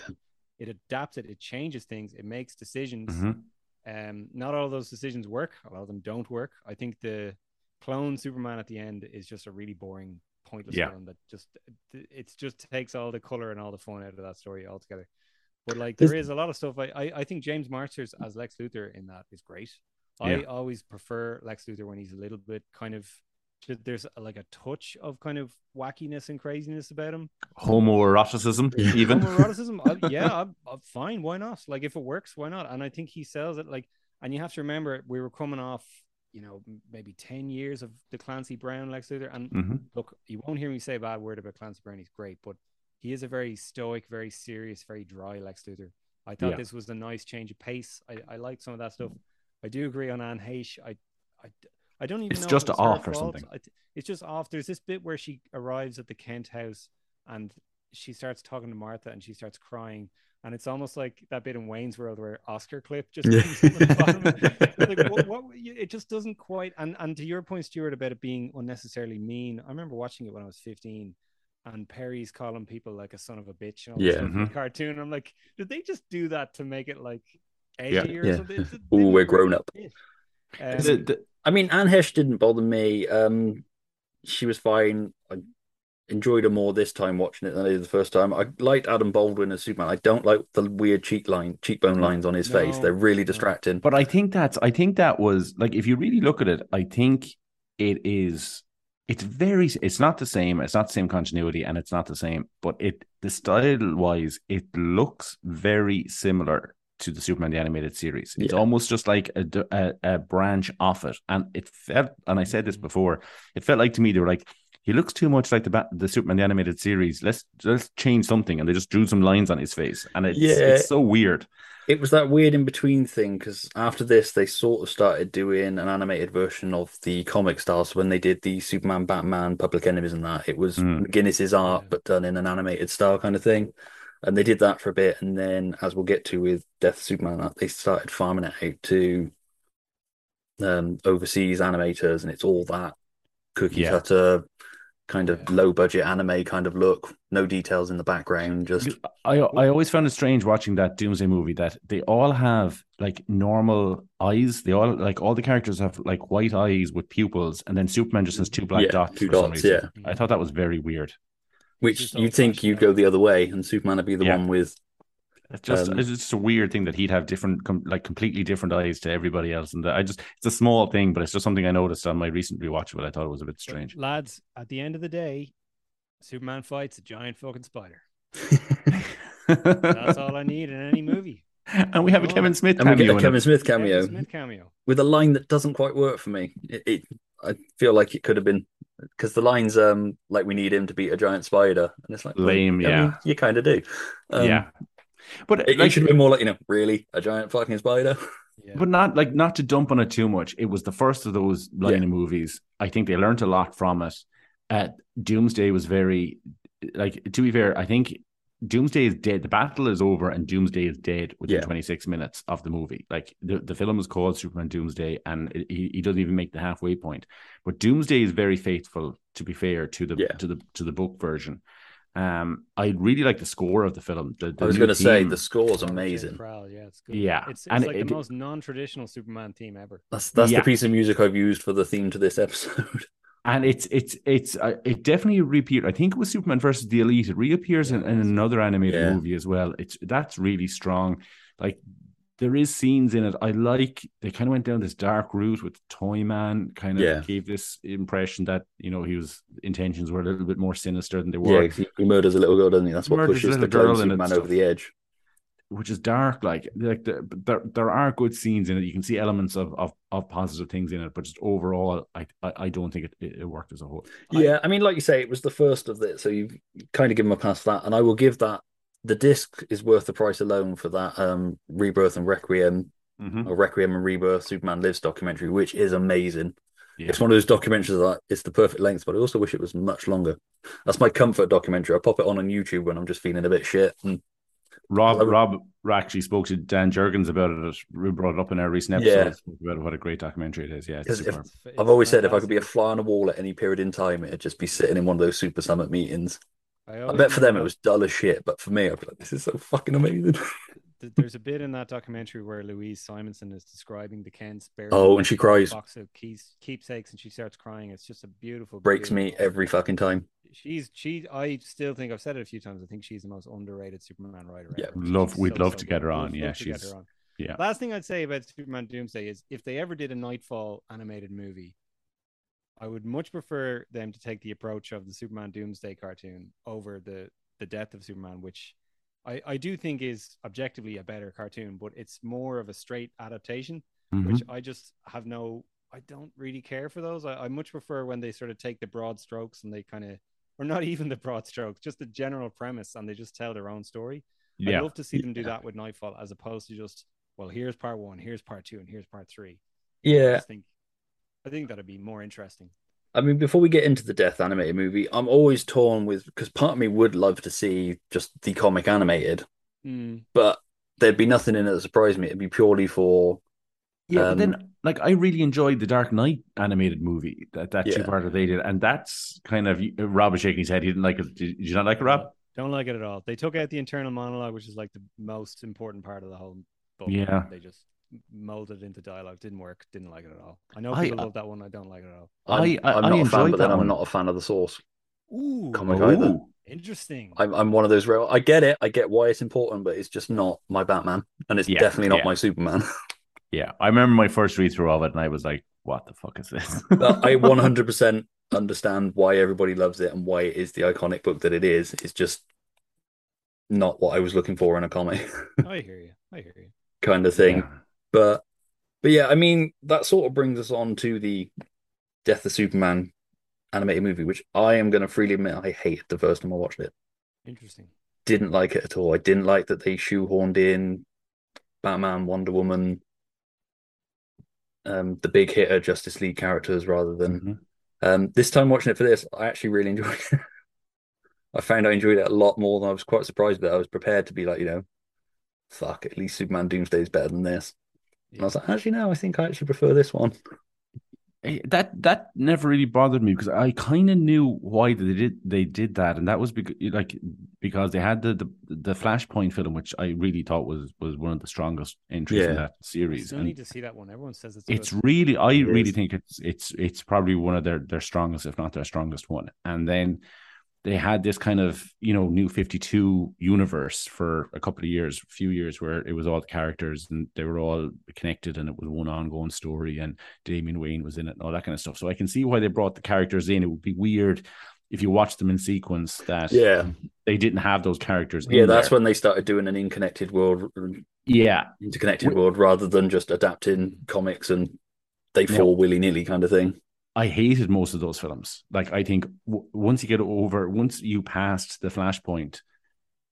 It adapts it, it changes things, it makes decisions. Mhm. Um, not all of those decisions work, a lot of them don't work. I think the clone Superman at the end is just a really boring, pointless Yeah. film that just it just takes all the color and all the fun out of that story altogether. But like There's- a lot of stuff. I, I I think James Marsters as Lex Luthor in that is great. I always prefer Lex Luthor when he's a little bit kind of there's uh, like a touch of kind of wackiness and craziness about him. homoeroticism, even. Homoeroticism, I, uh, yeah, I'm, I'm fine. Why not? Like if it works, why not? And I think he sells it. Like, and you have to remember we were coming off, you know, maybe ten years of the Clancy Brown Lex Luthor. And Mhm. look, you won't hear me say a bad word about Clancy Brown. He's great, but he is a very stoic, very serious, very dry Lex Luthor. I thought Yeah. this was a nice change of pace. I, I like some of that stuff. I do agree on Anne Heche. I, I, I don't even It's know. if just it was off or fault. something. It's just off. There's this bit where she arrives at the Kent house and she starts talking to Martha and she starts crying. And it's almost like that bit in Wayne's World where Oscar clip just Yeah. comes the like, what, what, it just doesn't quite. And, and to your point, Stuart, about it being unnecessarily mean, I remember watching it when I was 15 and Perry's calling people like a son of a bitch and all this Yeah. stuff in the Mhm. cartoon. I'm like, did they just do that to make it like Yeah. edgy or Yeah. something? It we're grown up. fit. The- Um, the- I mean, Anne Heche didn't bother me. Um, she was fine. I, enjoyed her more this time watching it than I did the first time. I liked Adam Baldwin as Superman. I don't like the weird cheek line, cheekbone lines on his face. They're really no. distracting. But I think that's I think that was like if you really look at it, I think it is it's very it's not the same, it's not the same continuity and it's not the same, but it the style wise, it looks very similar to the Superman the animated series. It's Yeah. almost just like a a branch off it. And it felt and I said this before, it felt like to me they were like he looks too much like the Bat- the Superman the animated series. Let's let's change something, and they just drew some lines on his face, and it's Yeah. it's so weird. It was that weird in between thing because after this, they sort of started doing an animated version of the comic style. So when they did the Superman, Batman, Public Enemies, and that, it was Mm. McGuinness's art, but done in an animated style kind of thing. And they did that for a bit, and then, as we'll get to with Death of Superman, they started farming it out to um, overseas animators, and it's all that cookie Yeah. cutter kind of low budget anime kind of look, no details in the background, just I I always found it strange watching that Doomsday movie that they all have like normal eyes. They all like all the characters have like white eyes with pupils, and then Superman just has two black Yeah, dots. two for some dots, reason. yeah. I thought that was very weird. Which you'd think you'd go the other way, and Superman would be the Yeah. one with It's just Um, it's just a weird thing that he'd have different, com- like completely different eyes to everybody else, and I just it's a small thing, but it's just something I noticed on my recent rewatch. But I thought it was a bit strange. lads, at the end of the day, Superman fights a giant fucking spider. That's all I need in any movie. and we have a. Kevin Smith and we cameo. get a Kevin it. Smith Kevin cameo Smith cameo. with a line that doesn't quite work for me. It, it I feel like it could have been because the line's um like we need him to beat a giant spider, and it's like well, Lame, I yeah. mean, you kind of do. Um, yeah, but it, it should have been more like you know, really a giant fucking spider. Yeah. but not like not to dump on it too much. It was the first of those line Yeah. of movies. I think they learned a lot from it. Uh, Doomsday was very like to be fair. I think Doomsday is dead. The battle is over, and Doomsday is dead within Yeah. 26 minutes of the movie. Like the, the film is called Superman Doomsday, and it, he, he doesn't even make the halfway point. But Doomsday is very faithful, to be fair, to the Yeah. to the to the book version. Um, I really like the score of the film. The, the I was going to say the score is amazing. Kral, yeah, it's good. Yeah, it's, it's and like it- the most non-traditional Superman theme ever. That's that's Yeah. the piece of music I've used for the theme to this episode. and it's it's it's uh, it definitely reappeared. I think it was Superman versus the Elite. It reappears in, Yeah, in is. another animated Yeah. movie as well. It's that's really strong. Like there is scenes in it. I like they kind of went down this dark route with Toyman. Kind of Yeah. gave this impression that you know he was intentions were a little bit more sinister than they yeah, were, he, he murders a little girl, doesn't he? That's what Murders pushes the girl and Superman over the edge. Which is dark. Like like the, there there are good scenes in it. You can see elements of of, of positive things in it, but just overall, I I, I don't think it, it, it worked as a whole. Yeah, I mean, like you say, it was the first of it, so you've kind of given a pass for that, and I will give that. The disc is worth the price alone for that um Rebirth and Requiem Mhm. or Requiem and Rebirth Superman Lives documentary, which is amazing. Yeah. It's one of those documentaries that it's the perfect length, but I also wish it was much longer. That's my comfort documentary. I pop it on on YouTube when I'm just feeling a bit shit. And Rob Rob actually spoke to Dan Jurgens about it. We brought it up in our recent episode. Spoke about what a great documentary it is. Yeah, it's 'Cause if- I've it's always said if I could be a fly on a wall at any period in time, it'd just be sitting in one of those Super Summit meetings. I, I bet for them it was dull as shit, but for me, I'd be like, this is so fucking amazing. th- There's a bit in that documentary where Louise Simonson is describing the Kents bear. Oh, and she cries. Box of keys, keepsakes, and she starts crying. It's just a beautiful. Breaks me every fucking time. She's she. I still think I've said it a few times. I think she's the most underrated Superman writer. Yeah. ever. Love- She's we'd so, love so to get her on. We'd Yeah, love to get she's- her on. yeah. Last thing I'd say about Superman Doomsday is if they ever did a Knightfall animated movie, I would much prefer them to take the approach of the Superman Doomsday cartoon over the the Death of Superman, which I I do think is objectively a better cartoon, but it's more of a straight adaptation, Mhm. which I just have no. I don't really care for those. I, I much prefer when they sort of take the broad strokes and they kind of, or not even the broad strokes, just the general premise, and they just tell their own story. yeah. I'd love to see them do Yeah. that with Knightfall as opposed to just, well, here's part one, here's part two, and here's part three. I Yeah, just think, I think that'd be more interesting. I mean, before we get into the Death animated movie, I'm always torn with because part of me would love to see just the comic animated, Mm, but there'd be nothing in it that surprised me. It'd be purely for Yeah, but Um, then like I really enjoyed the Dark Knight animated movie that that two Yeah. part that they did, and that's kind of Rob is shaking his head. He didn't like it. Did, did you not like it, Rob? don't like it at all. They took out the internal monologue, which is like the most important part of the whole book. Yeah. They just molded into dialogue. Didn't work. Didn't like it at all. I know I- people uh, love that one. I don't like it at all. I'm, I- I- I'm not a fan, but that then I'm not a fan of the source. Ooh, comic either. Interesting. I'm, I'm one of those real. I get it. I get why it's important, but it's just not my Batman, and it's Yeah, definitely not yeah. my Superman. Yeah, I remember my first read through of it, and I was like, "What the fuck is this?" I 100% understand why everybody loves it and why it is the iconic book that it is. It's just not what I was looking for in a comic, oh, I hear you. I hear you. kind of thing. Yeah. But but yeah, I mean that sort of brings us on to the Death of Superman animated movie, which I am going to freely admit I hated the first time I watched it. Interesting. Didn't like it at all. I didn't like that they shoehorned in Batman, Wonder Woman, um, the big hitter Justice League characters rather than Mhm. Um, this time watching it for this, I actually really enjoyed it. I found I enjoyed it a lot more than I was quite surprised that I was prepared to be like, you know, fuck, at least Superman Doomsday is better than this. And I was like, actually, no, I think I actually prefer this one. Eh, that that never really bothered me because I kind of knew why they did they did that, and that was because like because they had the the, the Flashpoint film, which I really thought was was one of the strongest entries Yeah. in that I series. still and need to see that one. Everyone says it's it's good. really I It really is. think it's it's it's probably one of their their strongest, if not their strongest one. And then they had this kind of you know new 52 universe for a couple of years a few years where it was all the characters and they were all connected and it was one ongoing story and Damian Wayne was in it and all that kind of stuff so i can see why they brought the characters in it would be weird if you watch them in sequence that Yeah. they didn't have those characters Yeah, that's there. when they started doing an unconnected world, yeah interconnected Wh- world rather than just adapting comics and they Yeah. fall willy nilly kind of thing. I hated most of those films. Like I think w- once you get over, once you passed the Flashpoint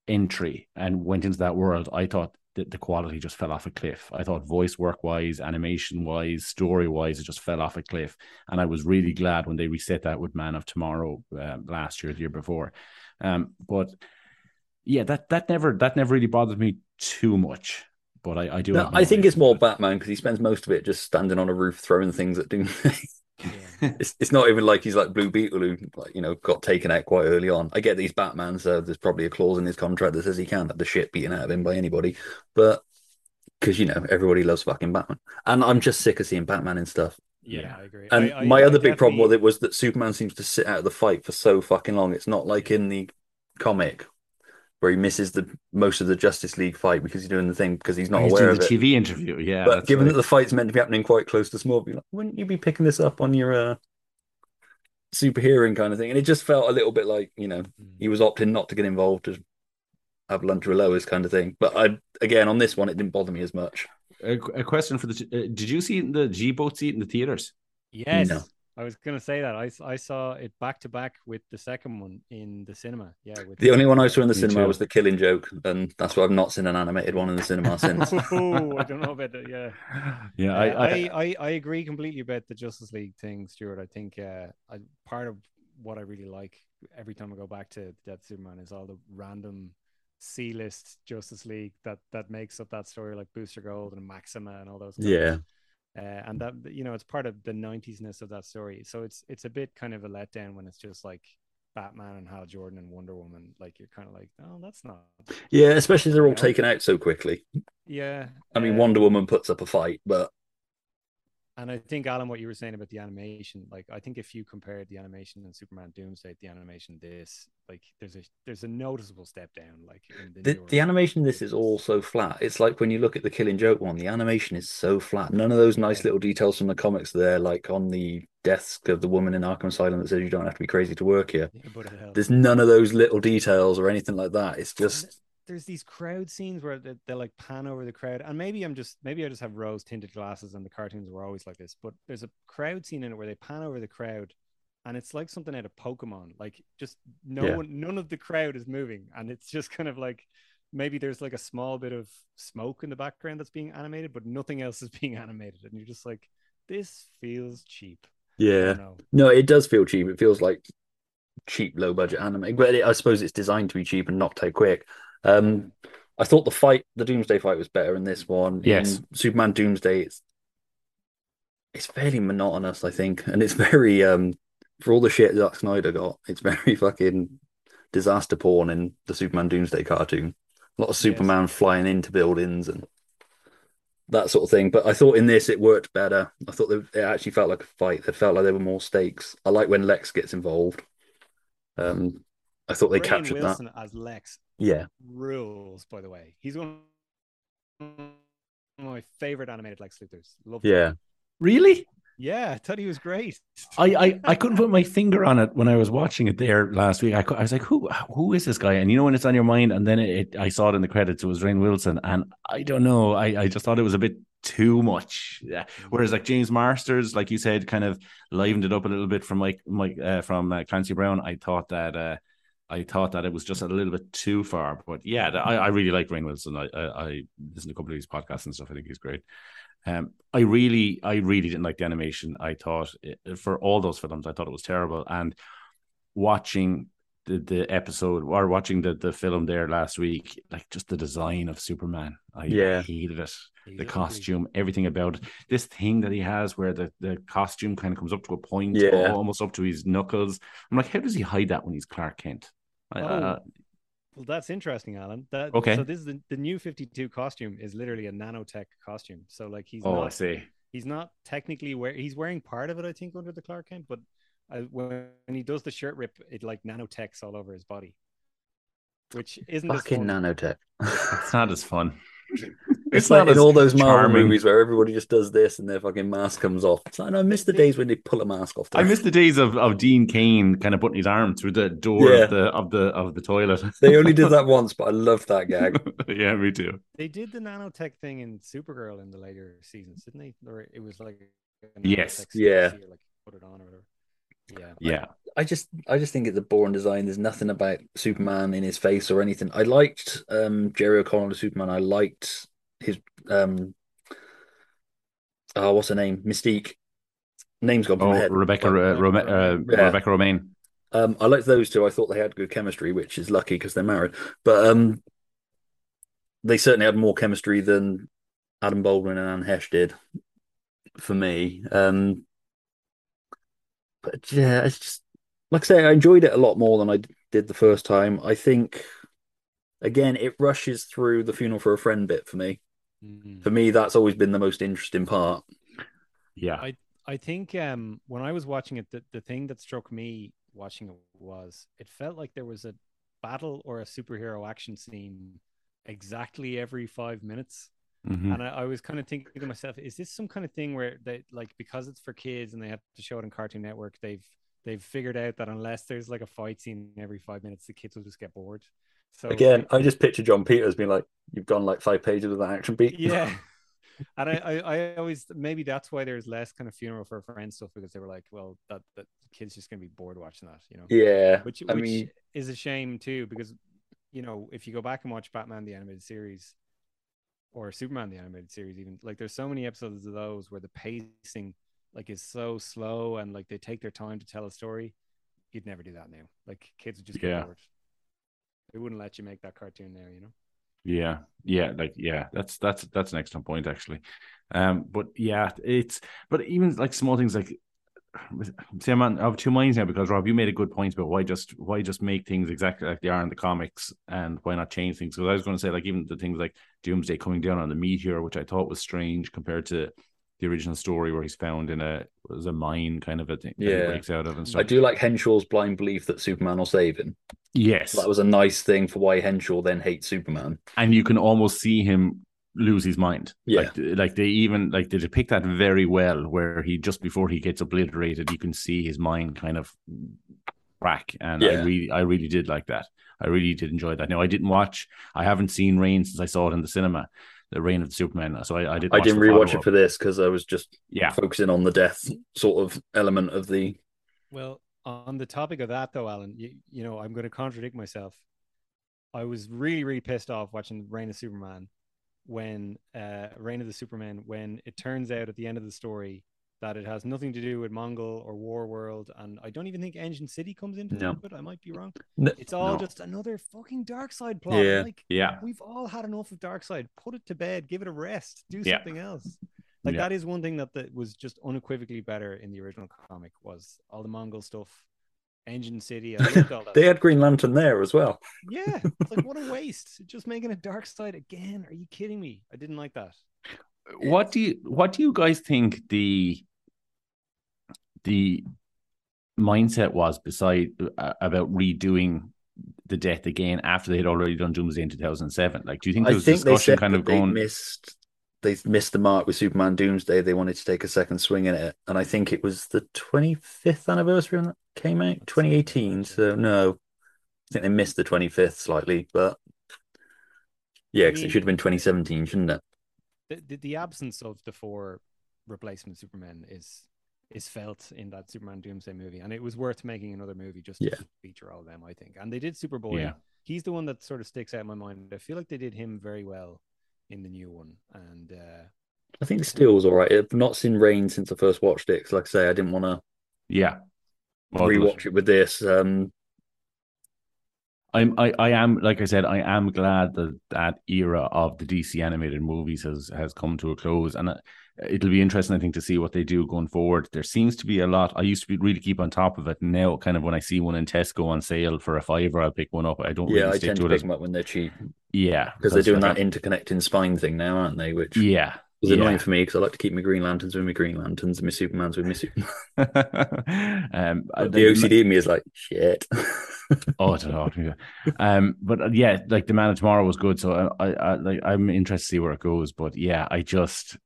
entry and went into that world, I thought that the quality just fell off a cliff. I thought voice work wise, animation wise, story wise, it just fell off a cliff. And I was really glad when they reset that with Man of Tomorrow um, last year, the year before. Um, but yeah, that that never that never really bothered me too much. But I, I do. No, I think it's more. Batman because he spends most of it just standing on a roof throwing things at Doomsday. Yeah. it's it's not even like he's like Blue Beetle who like you know got taken out quite early on. I get these Batman, so there's probably a clause in his contract that says he can't have the shit beaten out of him by anybody. But because you know everybody loves fucking Batman, and I'm just sick of seeing Batman and stuff. Yeah, Yeah. I agree. And I- I- my I other big problem with it was that Superman seems to sit out of the fight for so fucking long. It's not like in the comic where he misses the most of the Justice League fight because he's doing the thing because he's not He's aware doing of the it. TV interview. Yeah, But given right. that the fight's meant to be happening quite close to Smallville, like, wouldn't you be picking this up on your uh, super hearing kind of thing? And it just felt a little bit like you know Mm. he was opting not to get involved to have lunch with Lois kind of thing. But I again on this one it didn't bother me as much. a, a question for the. Uh, did you see the G boat seat in the theaters? Yes, No. I was gonna say that. I, I saw it back to back with the second one in the cinema. Yeah, with The only one I saw in the cinema too. was the Killing Joke, and that's why I've not seen an animated one in the cinema since. oh, I don't know about that. Yeah, Yeah, Uh, I, I, I, I, I agree completely about the Justice League thing, Stuart. I think uh, I, part of what I really like every time I go back to Death of Superman is all the random C-list Justice League that that makes up that story, like Booster Gold and Maxima and all those. guys. yeah, uh, and that you know it's part of the 90s-ness of that story so it's it's a bit kind of a letdown when it's just like batman and hal jordan and wonder woman like you're kind of like oh that's not yeah. Especially they're all Yeah. taken out so quickly. yeah I mean, uh, Wonder Woman puts up a fight, but and i think alan what you were saying about the animation like i think if you compared the animation in superman doomsday the animation this like there's a there's a noticeable step down like in the, the, the animation this is all so flat. It's like when you look at the Killing Joke one, the animation is so flat. None of those nice little details from the comics there, like on the desk of the woman in Arkham Asylum that says you don't have to be crazy to work here. Yeah, but it helps. There's none of those little details or anything like that. It's just there's these crowd scenes where they, they like pan over the crowd and maybe i'm just maybe i just have rose tinted glasses and the cartoons were always like this but there's a crowd scene in it where they pan over the crowd and it's like something out of pokemon like just no Yeah. one none of the crowd is moving and it's just kind of like maybe there's like a small bit of smoke in the background that's being animated but nothing else is being animated and you're just like this feels cheap yeah. No, it does feel cheap. It feels like cheap, low budget anime, but it, I suppose it's designed to be cheap and not take quick. Um, I thought the fight, the Doomsday fight, was better in this one. Yes. In Superman Doomsday, it's it's fairly monotonous, I think, and it's very um for all the shit Zack Snyder got, it's very fucking disaster porn in the Superman Doomsday cartoon. A lot of Yes. Superman flying into buildings and that sort of thing. But I thought in this it worked better. I thought that it actually felt like a fight. It felt like there were more stakes. I like when Lex gets involved. Um, I thought they Rainn captured Wilson that. as Lex Yeah, rules. By the way, he's one of my favorite animated Lex Luthors. Love him. yeah. Really? yeah. I thought he was great. I, I, I couldn't put my finger on it when I was watching it there last week. I, I was like, who who is this guy? And you know when it's on your mind, and then it, it I saw it in the credits. It was Rainn Wilson, and I don't know. I, I just thought it was a bit too much. Yeah. Whereas like James Marsters, like you said, kind of livened it up a little bit from Mike Mike uh, from uh, Clancy Brown. I thought that. Uh, I thought that it was just a little bit too far, but yeah, I, I really like Rainn Wilson. I, I I listen to a couple of his podcasts and stuff. I think he's great. Um, I really, I really didn't like the animation. I thought it, for all those films, I thought it was terrible. And watching the, the episode or watching the, the film there last week, like just the design of Superman, I Yeah. hated it. He's The costume, everything about it. This thing that he has where the, the costume kind of comes up to a point, Yeah. almost up to his knuckles. I'm like, how does he hide that when he's Clark Kent? Oh, uh, Well, that's interesting, Alan. That Okay. So this is the, the new Fifty Two costume is literally a nanotech costume. So like he's oh, I see. he's not technically wear he's wearing part of it, I think, under the Clark Kent, but uh, when, when he does the shirt rip, it like nanotechs all over his body, which isn't Fucking nanotech. It's not as fun. It's, like not in all those Marvel charming. movies where everybody just does this and their fucking mask comes off. It's like, I miss the days when they pull a mask off. I miss the days of, of Dean Cain kind of putting his arm through the door Yeah. of the of the of the toilet. They only did that once, but I loved that gag. yeah, me too. They did the nanotech thing in Supergirl in the later seasons, didn't they? Or it was like Yes. Yeah. suit, like put it on or whatever. Yeah. Yeah. I just I just think it's a boring design. There's nothing about Superman in his face or anything. I liked um Jerry O'Connell as Superman. I liked his um oh what's her name? Mystique. Name's gone from Oh, my head. Rebecca, uh, Rome- uh, Yeah. Rebecca Romijn. um I liked those two. I thought they had good chemistry, which is lucky because they're married. But um they certainly had more chemistry than Adam Baldwin and Anne Heche did for me. Um but yeah, it's just like I say, I enjoyed it a lot more than I did the first time. I think again, it rushes through the funeral for a friend bit for me. Mm. For me, that's always been the most interesting part. Yeah. I I think um when I was watching it, the, the thing that struck me watching it was it felt like there was a battle or a superhero action scene exactly every five minutes. Mhm. And I, I was kind of thinking to myself, is this some kind of thing where they like because it's for kids and they have to show it on Cartoon Network, they've they've figured out that unless there's like a fight scene every five minutes, the kids will just get bored. So Again, I just picture Jon Peters being like, "You've gone like five pages of that action beat." yeah and I, I i always maybe that's why there's less kind of funeral for a friend stuff because they were like well that that kid's just gonna be bored watching that you know yeah. which I which mean, is a shame too because you know if you go back and watch batman the animated series or superman the animated series even like there's so many episodes of those where the pacing like is so slow and like they take their time to tell a story you'd never do that now like kids would just get Yeah. bored they wouldn't let you make that cartoon there, you know Yeah, yeah, like yeah, that's that's that's an excellent point actually. Um, but yeah, it's but even like small things like see, I'm on, I have two minds now because Rob, you made a good point about why just why just make things exactly like they are in the comics and why not change things? Because I was going to say like even the things like Doomsday coming down on the meteor, which I thought was strange compared to the original story where he's found in a was a mine kind of a thing that he Yeah. breaks out of and I do like Henshaw's blind belief that Superman will save him. Yes, That was a nice thing for why Henshaw then hates Superman. and you can almost see him lose his mind. Yeah. Like, like they even like they depict that very well, where he just before he gets obliterated, you can see his mind kind of crack. And I really, I really did like that. I really did enjoy that. Now I didn't watch. I haven't seen Reign since I saw it in the cinema, the Reign of the Superman. So I, I did. I didn't the rewatch it follow-up. for this because I was just Yeah. focusing on the death sort of element of the. Well, on the topic of that, though, Alan, you, you know, I'm going to contradict myself. I was really, really pissed off watching Reign of Superman when uh, Reign of the Superman when it turns out at the end of the story that it has nothing to do with Mongul or Warworld, and I don't even think Engine City comes into No. it. I might be wrong. No. It's all No. just another fucking Darkseid plot. Yeah. Like, Yeah. we've all had enough of Darkseid. Put it to bed. Give it a rest. Do Yeah. something else. Like Yeah. that is one thing that, that was just unequivocally better in the original comic was all the Mongul stuff, Engine City. I all that. They had Green Lantern there as well. yeah, it's like what a waste. Just making a Darkseid again. Are you kidding me? I didn't like that. What do you What do you guys think the the mindset was beside uh, about redoing the death again after they had already done Doomsday in 2007? Like, do you think there I was think they discussion said kind that of they going? missed they missed the mark with Superman Doomsday. They wanted to take a second swing at it, and I think it was the 25th anniversary when that came out, 2018. So no, I think they missed the 25th slightly, but yeah, because it should have been 2017, shouldn't it? the, the, the absence of the four replacement Supermen is is felt in that Superman Doomsday movie, and it was worth making another movie just to Yeah. feature all of them. I think, and they did Superboy. Yeah. He's the one that sort of sticks out in my mind. I feel like they did him very well in the new one, and uh, I think Steel was all right. I've not seen Reign since I first watched it. 'cause like I say, I didn't want to Yeah. Well, rewatch it with this. Um, I'm I, I am like I said I am glad that that era of the DC animated movies has has come to a close and uh, it'll be interesting I think to see what they do going forward. There seems to be a lot. I used to be really keep on top of it. Now, kind of when I see one in Tesco on sale for a fiver, I'll pick one up. I don't yeah, really I tend to to pick As, them up when they're cheap yeah, because they're doing that interconnecting spine thing now, aren't they? Which yeah. is yeah. annoying for me because I like to keep my Green Lanterns with my Green Lanterns and my Supermans with my Superman. um, the OCD in me is like shit. Oh, I don't know. Um, but uh, yeah, like the Man of Tomorrow was good, so I, I, I like I'm interested to see where it goes. But yeah, I just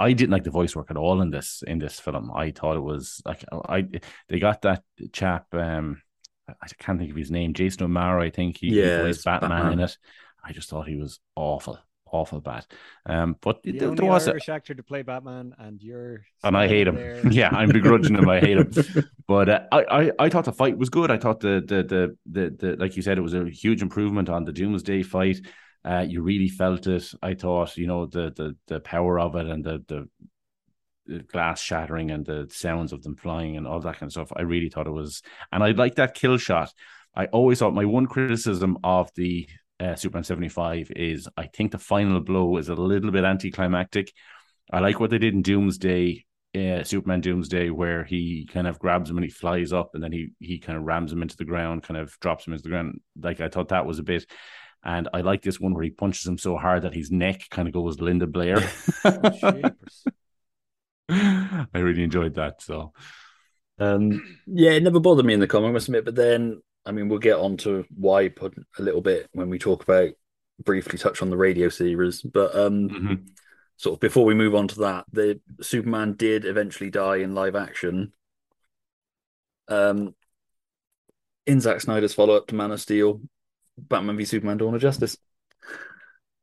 I didn't like the voice work at all in this in this film. I thought it was like I they got that chap. Um, I can't think of his name. Jason O'Mara, I think he, he Yeah, plays Batman, Batman. in it. I just thought he was awful, awful bad. Um, but the there, only there was a, Irish actor to play Batman, and you're and I hate him. there. yeah, I'm begrudging him. I hate him. But uh, I, I, I thought the fight was good. I thought the, the the the the like you said, it was a huge improvement on the Doomsday fight. Uh, you really felt it. I thought, you know, the the the power of it and the the, glass shattering and the sounds of them flying and all that kind of stuff. I really thought it was, and I like that kill shot. I always thought my one criticism of the uh, Superman seventy five is I think the final blow is a little bit anticlimactic. I like what they did in Doomsday uh, Superman Doomsday, where he kind of grabs him and he flies up, and then he he kind of rams him into the ground, kind of drops him into the ground. Like I thought that was a bit, and I like this one where he punches him so hard that his neck kind of goes Linda Blair. Jeepers. I really enjoyed that. So Um, yeah, it never bothered me in the comic, I must admit. But then, I mean, we'll get on to why put a little bit when we talk about briefly touch on the radio series. But um, mhm. sort of before we move on to that, the Superman did eventually die in live action. Um, in Zack Snyder's follow up to Man of Steel, Batman v Superman: Dawn of Justice.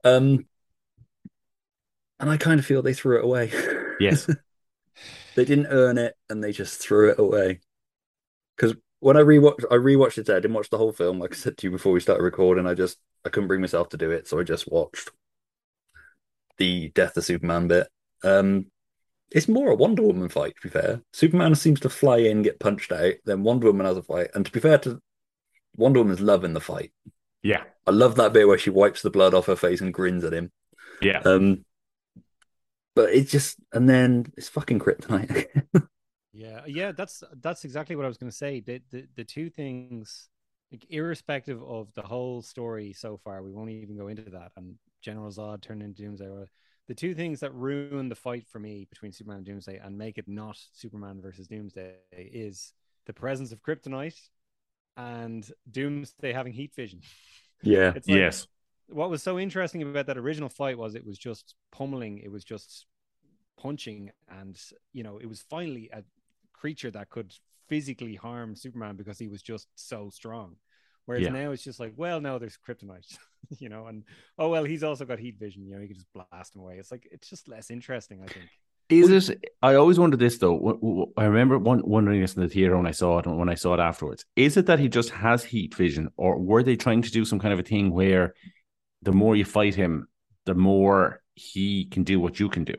Um, and I kind of feel they threw it away. yes, they didn't earn it, and they just threw it away. Because when I rewatched, I rewatched it. I didn't watch the whole film, like I said to you before we started recording. I just I couldn't bring myself to do it, so I just watched the Death of Superman bit. Um, it's more a Wonder Woman fight, to be fair. Superman seems to fly in, get punched out, then Wonder Woman has a fight. And to be fair to Wonder Woman's love in the fight. Yeah, I love that bit where she wipes the blood off her face and grins at him. yeah. Um, but it just and then it's fucking kryptonite. Yeah, yeah, that's that's exactly what I was going to say. The, the the two things, like, irrespective of the whole story so far, we won't even go into that. And General Zod turned into Doomsday. The two things that ruin the fight for me between Superman and Doomsday and make it not Superman versus Doomsday is the presence of kryptonite and Doomsday having heat vision. yeah. It's like, yes, what was so interesting about that original fight was it was just pummeling it was just punching and you know it was finally a creature that could physically harm superman because he was just so strong whereas Yeah. now it's just like well no there's kryptonite you know and oh well he's also got heat vision you know you can just blast him away it's like it's just less interesting i think Is it? I always wondered this though. I remember one, wondering this in the theater when I saw it and when I saw it afterwards. Is it that he just has heat vision, or were they trying to do some kind of a thing where the more you fight him, the more he can do what you can do?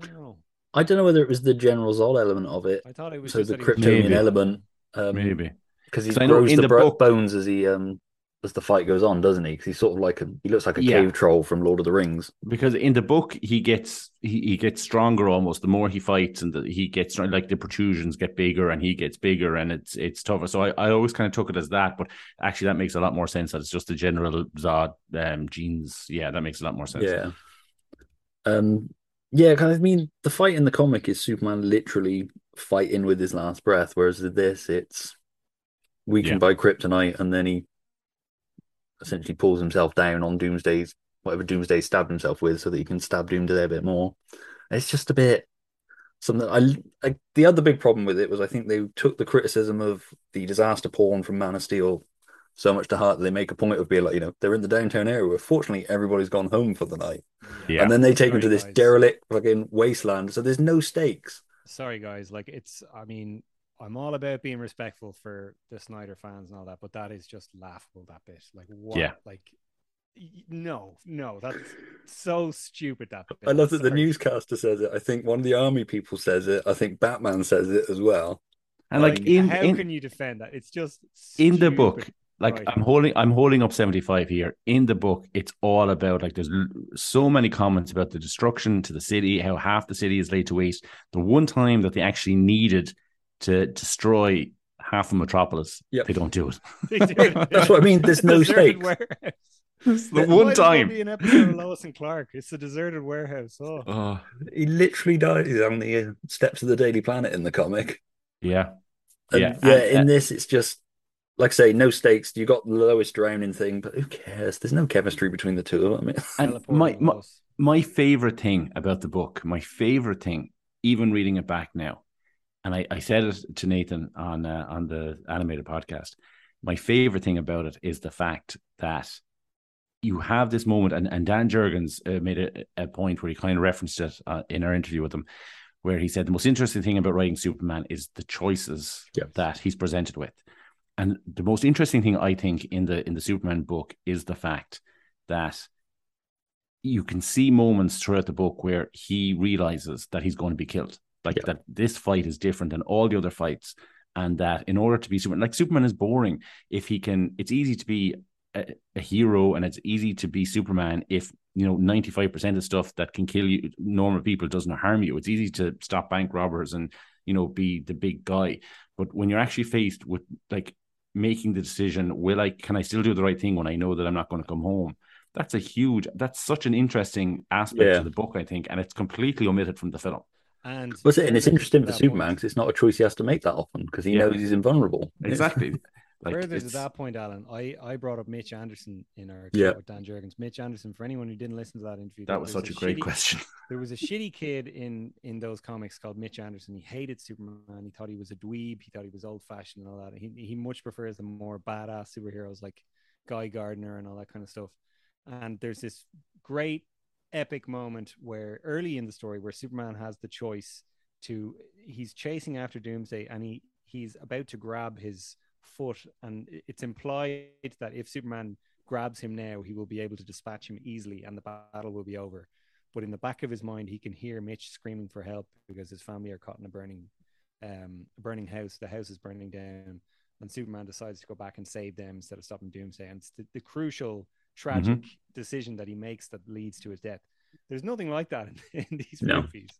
i don't know I don't know whether it was the General Zod element of it, i thought it was so just the that he was- Kryptonian element, um, Maybe. because he 'Cause I grows the, the bro- book- bones as he um as the fight goes on, doesn't he? Because he's sort of like a he looks like a Yeah. cave troll from Lord of the Rings. because in the book he gets he, he gets stronger almost the more he fights and the, he gets like the protrusions get bigger and he gets bigger and it's it's tougher so I, I always kind of took it as that but actually that makes a lot more sense that it's just the general Zod um genes yeah that makes a lot more sense Yeah. Um. Yeah, kind of. I mean, the fight in the comic is Superman literally fighting with his last breath. Whereas with this, it's weakened Yeah. by kryptonite, and then he essentially pulls himself down on Doomsday's whatever Doomsday stabbed himself with, so that he can stab Doomsday a bit more. It's just a bit something. I, I the other big problem with it was I think they took the criticism of the disaster porn from Man of Steel so much to heart that they make a point of being like, you know, they're in the downtown area where fortunately everybody's gone home for the night. Yeah. And then they take him to this guys. derelict fucking wasteland. So there's no stakes. sorry guys like it's i mean i'm all about being respectful for the snyder fans and all that but that is just laughable that bit like what Yeah. like no no that's so stupid that bit. I love that the newscaster says it. I think one of the army people says it. I think Batman says it as well. and like Like, in how in, can you defend that it's just in the book like Right. i'm holding i'm holding up 75 here in the book it's all about like there's so many comments about the destruction to the city how half the city is laid to waste the one time that they actually needed to destroy half of metropolis Yep. they don't do it do. That's what I mean. There's no Deserted stakes. It's the one might time be an episode of Lois and Clark. It's a deserted warehouse. Oh, oh He literally dies on the uh, steps of the Daily Planet in the comic. yeah And Yeah, yeah. and- in this, it's just like I say, no stakes. You got the lowest drowning thing, but who cares? There's no chemistry between the two of them. and my, my my favorite thing about the book, my favorite thing, even reading it back now, and I, I said it to Nathan on uh, on the animated podcast. My favorite thing about it is the fact that you have this moment, and, and Dan Jurgens uh, made a, a point where he kind of referenced it uh, in our interview with him, where he said the most interesting thing about writing Superman is the choices that he's presented with. And the most interesting thing I think in the in the Superman book is the fact that you can see moments throughout the book where he realizes that he's going to be killed. Like Yeah. that this fight is different than all the other fights. And that in order to be Superman, like Superman is boring. If he can, it's easy to be a, a hero and it's easy to be Superman if, you know, 95% of stuff that can kill you, normal people, doesn't harm you. It's easy to stop bank robbers and, you know, be the big guy. But when you're actually faced with like making the decision, will I, can I still do the right thing when I know that I'm not going to come home? That's a huge, that's such an interesting aspect Yeah. of the book, I think. And it's completely omitted from the film. And Was it? And it's interesting for Superman because it's not a choice he has to make that often because he Yeah. knows he's invulnerable. Exactly. Like Further to that point, Alan, I, I brought up Mitch Anderson in our chat Yeah. with Dan Jurgens. Mitch Anderson, for anyone who didn't listen to that interview, that was such a a great shitty- question. There was a shitty kid in in those comics called Mitch Anderson. He hated Superman. He thought he was a dweeb. He thought he was old fashioned and all that. He he much prefers the more badass superheroes like Guy Gardner and all that kind of stuff. And there's this great epic moment where early in the story where Superman has the choice to he's chasing after Doomsday and he he's about to grab his foot and it's implied that if Superman grabs him now he will be able to dispatch him easily and the battle will be over. But in the back of his mind he can hear Mitch screaming for help because his family are caught in a burning um burning house. The house is burning down and Superman decides to go back and save them instead of stopping Doomsday. And it's the, the crucial Mm-hmm. tragic mm-hmm. decision that he makes that leads to his death. There's nothing like that in, in these no. movies.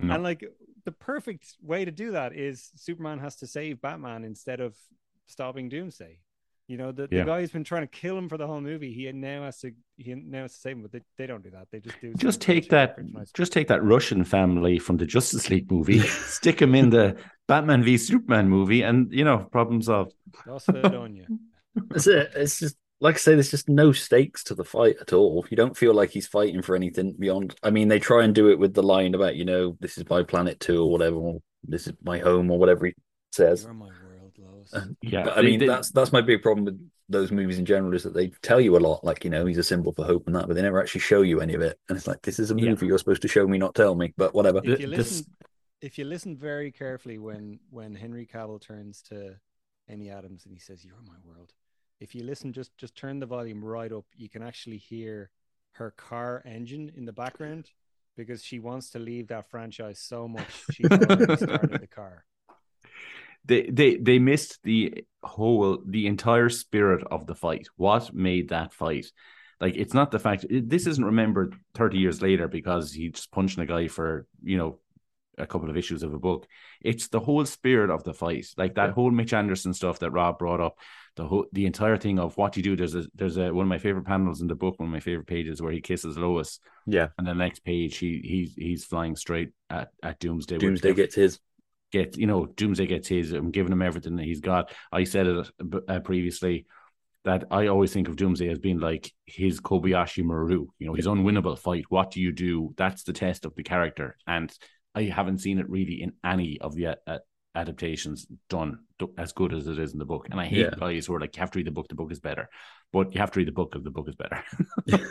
No. And like the perfect way to do that is Superman has to save Batman instead of stopping Doomsday. You know, the, yeah. the guy who's been trying to kill him for the whole movie, he now has to he now has to save him, but they, they don't do that. They just do just take that just take that Russian family from the Justice League movie, stick him in the Batman v Superman movie, and you know, problem solved. That's it. It's just like I say, there's just no stakes to the fight at all. You don't feel like he's fighting for anything beyond. I mean, they try and do it with the line about, you know, this is my planet too, or whatever, or this is my home, or whatever he says. You're my world, Lois. Uh, Yeah, But I mean, they- that's that's my big problem with those movies in general is that they tell you a lot, like you know, he's a symbol for hope and that, but they never actually show you any of it. And it's like, this is a Yeah. movie you're supposed to show me, not tell me. But whatever. if you Th- this- listen if you listen very carefully when when Henry Cavill turns to Amy Adams and he says, You're my world. If you listen, just just turn the volume right up, you can actually hear her car engine in the background because she wants to leave that franchise so much she's already started the car. They they they missed the whole, the entire spirit of the fight. What made that fight? Like, it's not the fact. it- This isn't remembered thirty years later because he just punching a guy for you know a couple of issues of a book. It's the whole spirit of the fight, like that Yeah. whole Mitch Anderson stuff that Rob brought up. The whole, the entire thing of what you do. There's a there's a one of my favorite panels in the book, one of my favorite pages where he kisses Lois, Yeah. and the next page he he's he's flying straight at at Doomsday. Doomsday gets his. get you know Doomsday gets his. I'm giving him everything that he's got. I said it uh, previously that I always think of Doomsday as being like his Kobayashi Maru. You know, his unwinnable fight. What do you do? That's the test of the character, and I haven't seen it really in any of the uh, adaptations done as good as it is in the book. And I hate Yeah. guys who are like, you have to read the book. The book is better, but you have to read the book. If the book is better.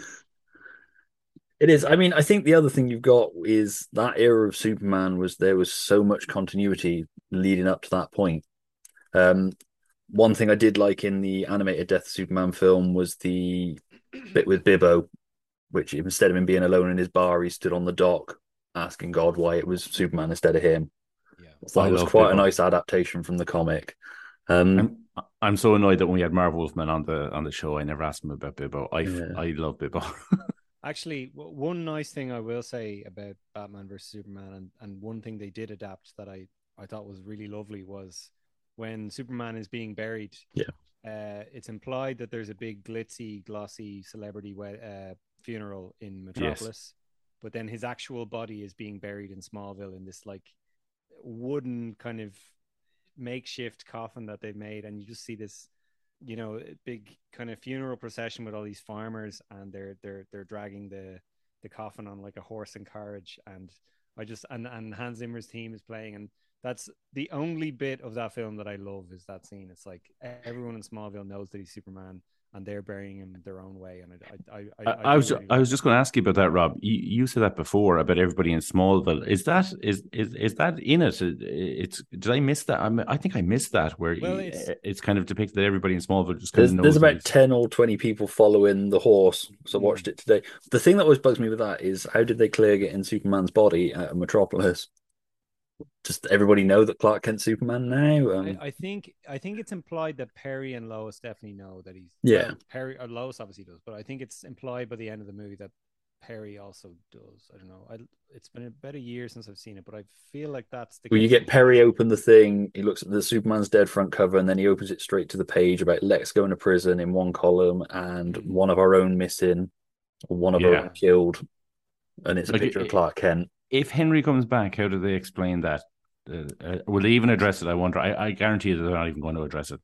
It is. I mean, I think the other thing you've got is that era of Superman was there was so much continuity leading up to that point. Um, one thing I did like in the animated Death of Superman film was the bit with Bibbo, which instead of him being alone in his bar, he stood on the dock asking God why it was Superman instead of him. Yeah. So I that was love quite a nice adaptation from the comic. Um, I'm I'm so annoyed that when we had Marv Wolfman on the on the show, I never asked him about Bibbo. I Yeah. I love Bibbo. Actually, one nice thing I will say about Batman versus Superman, and, and one thing they did adapt that I, I thought was really lovely was when Superman is being buried. Yeah. Uh, it's implied that there's a big glitzy, glossy celebrity we- uh, funeral in Metropolis, but then his actual body is being buried in Smallville in this like wooden kind of makeshift coffin that they've made, and you just see this you know big kind of funeral procession with all these farmers and they're they're they're dragging the the coffin on like a horse and carriage. And i just and and hans zimmer's team is playing. And that's the only bit of that film that i love is that scene. It's like everyone in smallville knows that he's superman and they're burying him their own way and i i i, I, I was really I was just going to ask you about that, Rob. You, you said that before about everybody in Smallville. Is that is is is that in it? It- It's did I miss that? I, mean, I think I missed that where Well, it's- it's, kind of depicted that everybody in Smallville just kind There's, of knows. there's about he's- 10 or 20 people following the horse. So I Mm. watched it today. The thing that always bugs me with that is how did they clear getting Superman's body at of Metropolis? Just everybody know that Clark Kent's Superman now? Um, I, I think I think it's implied that Perry and Lois definitely know that he's Yeah. well, Perry or Lois obviously does, but I think it's implied by the end of the movie that Perry also does. I don't know. I, it's been about a year since I've seen it, but I feel like that's the. well, you get Perry open the thing. He looks at the Superman's dead front cover, and then he opens it straight to the page about Lex going to prison in one column and one of our own missing, one of our own killed. And it's a Like, picture it- of Clark Kent. If Henry comes back, how do they explain that? Uh, uh, will they even address it? I wonder. I, I guarantee you that they're not even going to address it.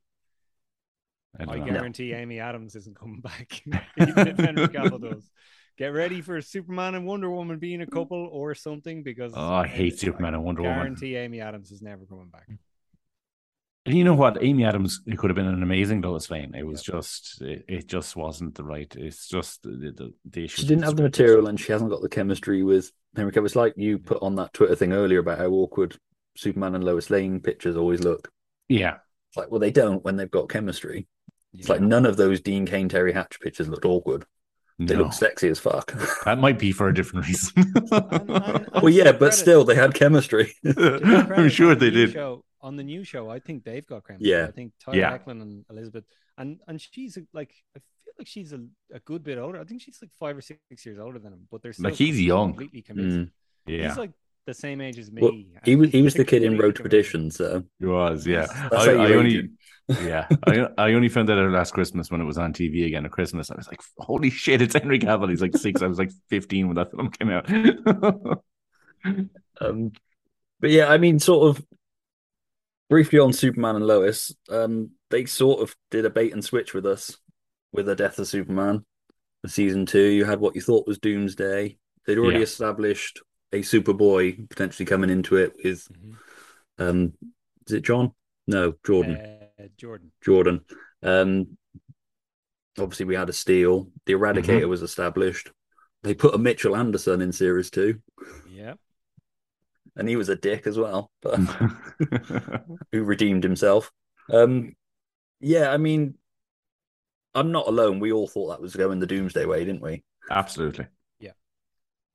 I I guarantee Amy Adams isn't coming back, even if Henry Cavill does. Get ready for Superman and Wonder Woman being a couple or something because Oh, I hate Superman and Wonder Woman. Guarantee Amy Adams is never coming back. And you know what? Amy Adams it could have been an amazing Lois Lane. It was just it, it just wasn't the right. It's just the the, the issue. She didn't have the material, and she hasn't got the chemistry with Henry Cavill. It's like you put on that Twitter thing earlier about how awkward Superman and Lois Lane pictures always look. Yeah, It's like, well, they don't when they've got chemistry. It's like none of those Dean Cain Teri Hatcher pictures looked awkward. They no, look sexy as fuck. that might be for a different reason. And- and- well, yeah, but credit- still, they had chemistry. I'm sure they did. Show, on the new show, I think they've got chemistry. Yeah. I think Tyler Yeah. Hoechlin and Elizabeth, and and she's like, I feel like she's a, a good bit older. I think she's like five or six years older than him, but they're still Like, he's young. completely convincing. Mm. yeah, He's like the same age as me. Well, he was he was the kid in completely Road to convincing. Perdition, so he was. Yeah, that's I, I only yeah I I only found that out last Christmas when it was on TV again at Christmas. I was like, holy shit, it's Henry Cavill. He's like six. I was like fifteen when that film came out. Um, but yeah, I mean, sort of briefly on Superman and Lois, um, they sort of did a bait and switch with us with the death of Superman. The season two, you had what you thought was Doomsday. They'd already Yeah. established a Superboy potentially coming into it with, Mhm. um, is it John? No, Jordan. Uh, Jordan. Jordan. Um, obviously, we had a Steel. The Eradicator was established. They put a Mitchell Anderson in series two, Yeah. And he was a dick as well, but who redeemed himself. Um, yeah, I mean, I'm not alone. We all thought that was going the Doomsday way, didn't we? Absolutely. Yeah.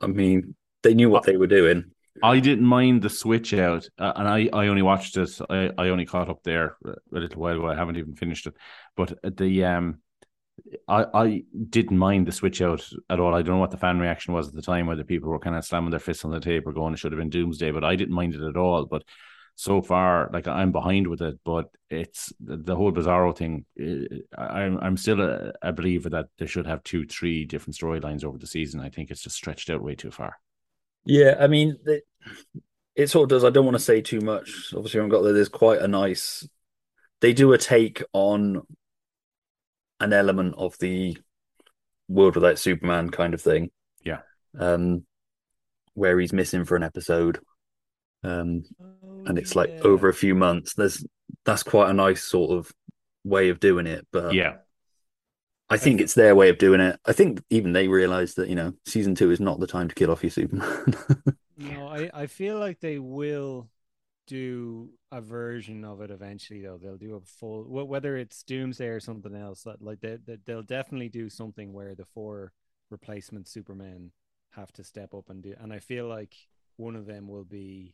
I mean, they knew what they were doing. I didn't mind the switch out, uh, and I, I only watched it. I, I only caught up there a little while ago. I haven't even finished it, but the um, I I didn't mind the switch out at all. I don't know what the fan reaction was at the time, whether people were kind of slamming their fists on the table, or going, "It should have been Doomsday," but I didn't mind it at all. But so far, like I'm behind with it, but it's the, whole Bizarro thing. uh, I'm I'm still a, a believer that they should have two, three different storylines over the season. I think it's just stretched out way too far. Yeah, I mean, they, it sort of does. I don't want to say too much. Obviously, I haven't got there. There's quite a nice. They do a take on an element of the world without Superman kind of thing. Yeah. Um, where he's missing for an episode, um, Oh, and it's like over a few months. There's that's quite a nice sort of way of doing it. But Yeah. I think it's their way of doing it. I think even they realize that you know season two is not the time to kill off your Superman. No, I, I feel like they will do a version of it eventually though they'll do a full whether it's doomsday or something else that like they, they, they'll definitely do something where the four replacement supermen have to step up and do and i feel like one of them will be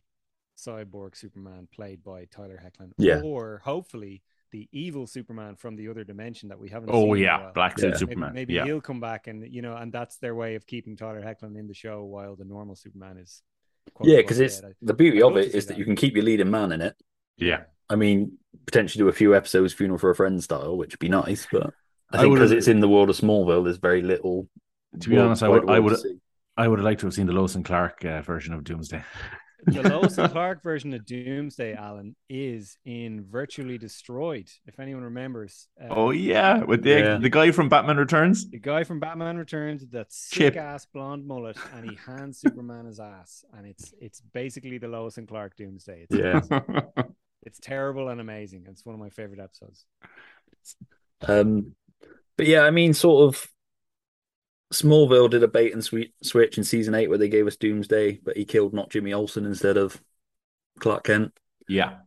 cyborg superman played by tyler Hoechlin, Yeah. or hopefully the evil superman from the other dimension that we haven't Oh seen yeah. Black Suit Yeah. Superman. maybe, yeah. he'll come back and you know and that's their way of keeping tyler Hoechlin in the show while the normal superman is yeah, because it's the beauty I'd of love it to see is that that. you can keep your leading man in it. Yeah. I mean, potentially do a few episodes funeral for a friend style, which would be nice, but I I think because it's in the world of Smallville, there's very little. To be world- honest, I would I would. I would have liked to have seen the Lois and Clark uh, version of Doomsday. The Lois and Clark version of Doomsday, Alan, is in Virtually Destroyed. If anyone remembers. Uh, Oh yeah, with the Yeah. the guy from Batman Returns. The guy from Batman Returns, that Chip. sick ass blonde mullet, and he hands Superman his ass, and it's it's basically the Lois and Clark Doomsday. It's, Yeah. it's, it's terrible and amazing. It's one of my favorite episodes. Um, but yeah, I mean, sort of. Smallville did a bait and sweet switch in season eight where they gave us Doomsday, but he killed not Jimmy Olsen instead of Clark Kent. yeah,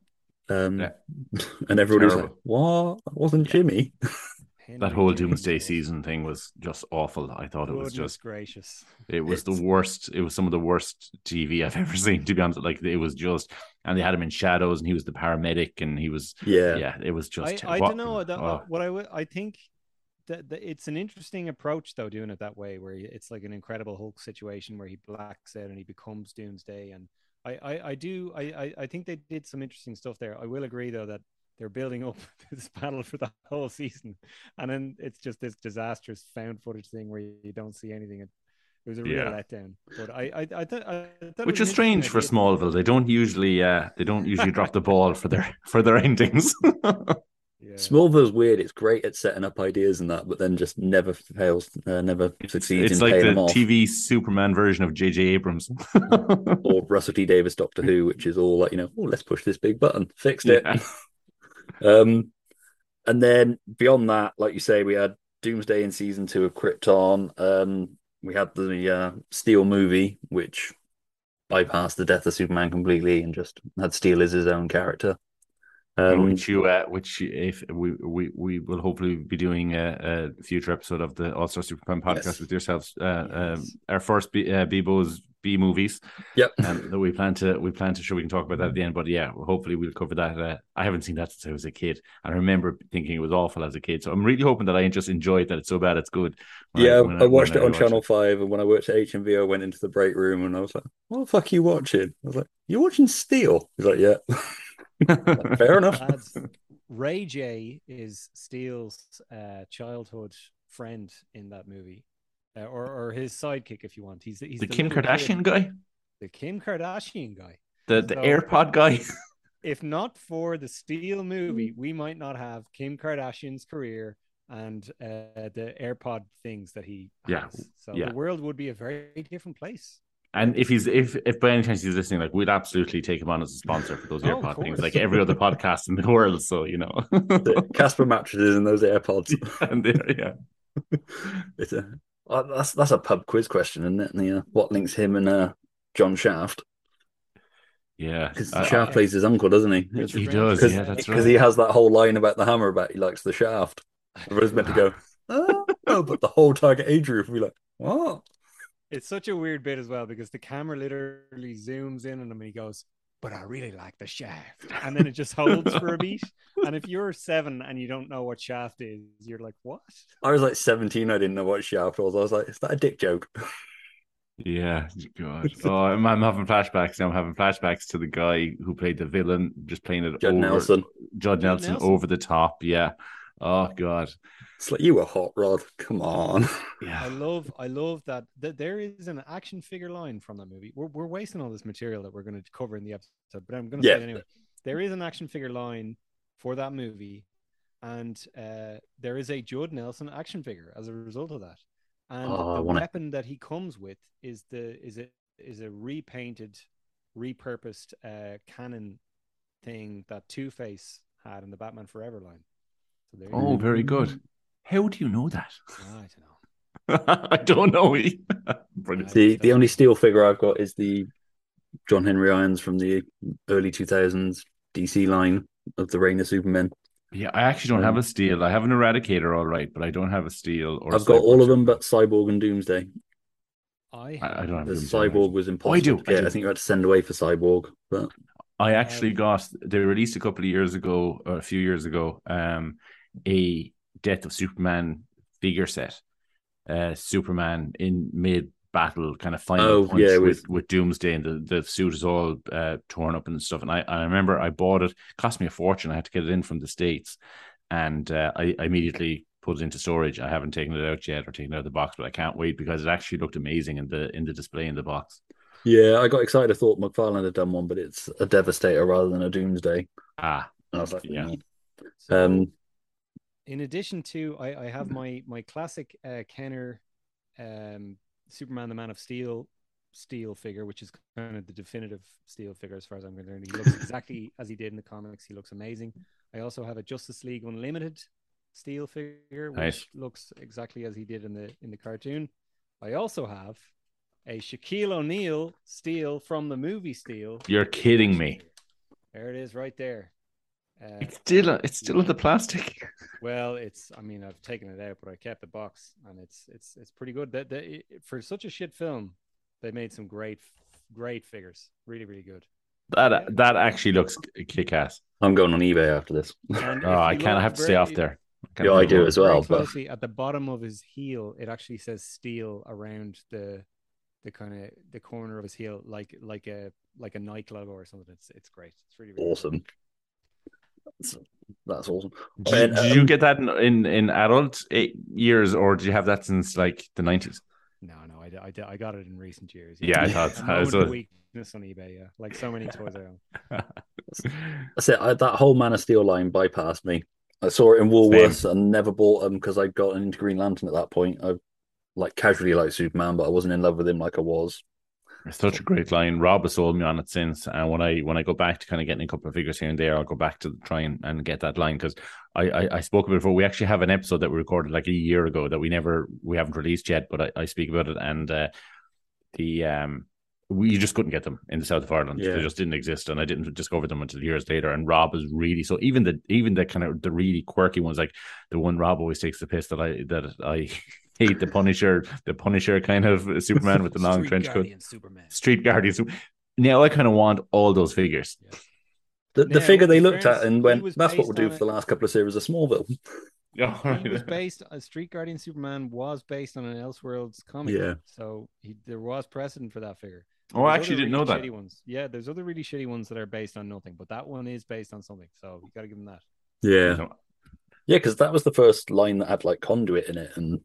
Um, Yeah. and everybody was like, Terrible. "What? That wasn't Jimmy." that whole Doomsday season thing was just awful. I thought it was just gracious. it was It's- the worst. It was some of the worst TV I've ever seen. To be honest, like it was just, and they had him in shadows, and he was the paramedic, and he was Yeah, yeah, it was just. I, I what- don't know that, oh. what I would I think it's an interesting approach though doing it that way where it's like an incredible Hulk situation where he blacks out and he becomes Doomsday and I I, I do I, I I think they did some interesting stuff there. I will agree though that they're building up this battle for the whole season and then it's just this disastrous found footage thing where you don't see anything. It, it was a real Yeah. letdown. But I I I, th- I thought Which is strange for idea. Smallville. They don't usually, uh, they don't usually drop the ball for their for their endings. Yeah. Smallville's weird. It's great at setting up ideas and that, but then just never fails, uh, never succeeds it's in like paying the them off. TV Superman version of J.J. Abrams. Or Russell T Davies Doctor Who, which is all like you know, oh, let's push this big button, fixed it. Yeah. Um, and then beyond that, like you say, we had Doomsday in season two of Krypton. Um, we had the uh, Steel movie, which bypassed the death of Superman completely and just had Steel as his own character. Um, which you, uh, which if we, we we will hopefully be doing a, a future episode of the All Star Superman podcast Yes. with yourselves. Uh, um, Yes. our first B, uh, Bibbo's B movies Yep. um, that we plan to we plan to show. We can talk about that at the end. But yeah, hopefully we'll cover that. Uh, I haven't seen that since I was a kid. I remember thinking it was awful as a kid. So I'm really hoping that I just enjoy it. That it's so bad it's good. yeah, when I, watched when it on Channel Five, and when I worked at HMV, I went into the break room and I was like, "What the fuck are you watching?" I was like, "You're watching Steel." He's like, "Yeah." Fair enough. Lads, Ray J is Steel's uh, childhood friend in that movie, uh, or or his sidekick if you want. He's he's the Kim Kardashian kid- guy, the Kim Kardashian guy. the the So- AirPod guy. If not for the Steele movie, we might not have Kim Kardashian's career and uh, the AirPod things that he has. Yeah, So yeah. the world would be a very different place. And if he's if if by any chance he's listening, like we'd absolutely take him on as a sponsor for those Oh, of AirPod things, like every other podcast in the world. So you know, Casper mattresses and those AirPods. and there, yeah, It's a uh, that's that's a pub quiz question, isn't it? And the, uh, what links him and uh, John Shaft? yeah. Because Shaft I- plays his uncle, doesn't he? Richard he does, Because yeah, that's right. because he has that whole line about the hammer about he likes the shaft. Everyone's meant to go, oh, no, but the whole target age group will be like, what? It's such a weird bit as well because the camera literally zooms in on him and he goes, But I really like the shaft. And then it just holds for a beat. And if you're seven and you don't know what shaft is, you're like, What? I was like 17, I didn't know what shaft was. I was like, is that a dick joke? Yeah, God. Oh, I'm, I'm having flashbacks now. I'm having flashbacks to the guy who played the villain, just playing it Judd over Nelson. Judd Nelson, Nelson. over the top. Yeah. Oh God. It's like you were hot rod. Come on. Yeah. I love, I love that, that there is an action figure line from that movie. We're, we're wasting all this material that we're going to cover in the episode, but I'm going to Yeah. say it anyway. There is an action figure line for that movie, and uh, there is a Judd Nelson action figure as a result of that. And Oh, I the wanna- weapon that he comes with is the is a is a repainted, repurposed uh, cannon thing that Two Face had in the Batman Forever line. So there you Oh, go. very good. How do you know that? I don't know. I don't know. The the only steel figure I've got is the John Henry Irons from the early 2000s DC line of the Reign of Superman. Yeah, I actually don't have a steel. I have an eradicator, all right, but I don't have a steel. Or a I've got all of them but Cyborg and Doomsday. I, I, I don't have The Doomsday. Cyborg was impossible. Oh, I do, to I do. I think you had to send away for Cyborg, but I actually got they released a couple of years ago, or a few years ago, um, a Death of Superman figure set. Uh, Superman in mid battle, kind of final Oh, punch yeah, with, with- with Doomsday, and the, the suit is all uh, torn up and stuff. And I, I remember I bought it, cost me a fortune. I had to get it in from the states, and uh, I, I immediately put it into storage. I haven't taken it out yet or taken it out of the box, but I can't wait because it actually looked amazing in the in the display in the box. yeah, I got excited. I thought McFarlane had done one, but it's a Devastator rather than a Doomsday. Ah, And I was like, Yeah. "Mm." So, um, in addition to, I, I have my my classic uh, Kenner, um, Superman the Man of Steel steel figure, which is kind of the definitive steel figure as far as I'm concerned. He looks exactly as he did in the comics. He looks amazing. I also have a Justice League Unlimited steel figure, which Nice. looks exactly as he did in the in the cartoon. I also have a Shaquille O'Neal steel from the movie Steel. You're kidding me. There it is, right there. Uh, It's still it's still in the plastic. well, it's. I mean, I've taken it out, but I kept the box, and it's it's it's pretty good. That, that for such a shit film, they made some great great figures. Really, really good. That that actually looks kick ass. I'm going on eBay after this. Oh, I can't look have to stay off there. Can't Yeah, I do as well, very but- at the bottom of his heel, it actually says steel around the the kind of the corner of his heel, like like a like a Nike logo or something. It's it's great. It's really, really good. Awesome. That's, that's awesome. Did, And, did you um, get that in in, in adult eight years, or did you have that since like the nineties? No, no, I, I, I got it in recent years. Yeah, I thought- A I was a- weakness on eBay. Yeah, like so many toys I own. That's it. I, that whole Man of Steel line bypassed me. I saw it in Woolworths and never bought them because I'd gotten into Green Lantern at that point. I like casually liked Superman, but I wasn't in love with him like I was. It's such a great line. Rob has sold me on it since, and when I when I go back to kind of getting a couple of figures here and there, I'll go back to try and, and get that line because I, I I spoke about it before. We actually have an episode that we recorded like a year ago that we never we haven't released yet, but I, I speak about it and uh, the um we you just couldn't get them in the south of Ireland. Yeah. They just didn't exist, and I didn't discover them until years later. And Rob is really so even the even the kind of the really quirky ones, like the one Rob always takes the piss that I that I hate the Punisher, the Punisher kind of Superman with the long Street trench coat. Superman. Street Guardian. Sup- Now I kind of want all those figures. The, the Now, figure they looked fairness, at and went, that's what we'll do for it- the last couple of series of Smallville. He was based. Uh, Street Guardian Superman was based on an Elseworlds comic. Yeah. So he, there was precedent for that figure. Oh, I actually didn't know that. Shitty ones. Yeah, there's other really shitty ones that are based on nothing, but that one is based on something. So you got to give him that. Yeah. Yeah, because that was the first line that had like conduit in it and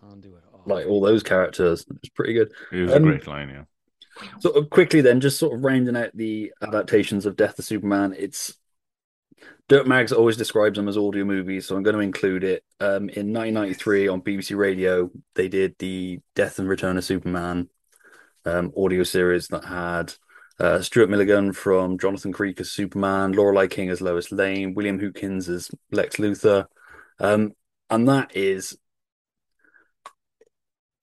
Can't do it all. like all those characters. It was pretty good. It was Um, a great line, yeah. Sort of quickly then, just sort of rounding out the adaptations of Death of Superman, it's Dirk Maggs always describes them as audio movies, so I'm going to include it. Um, in 1993 on BBC Radio, they did the Death and Return of Superman um, audio series that had uh, Stuart Milligan from Jonathan Creek as Superman, Lorelei King as Lois Lane, William Hootkins as Lex Luthor, um, and that is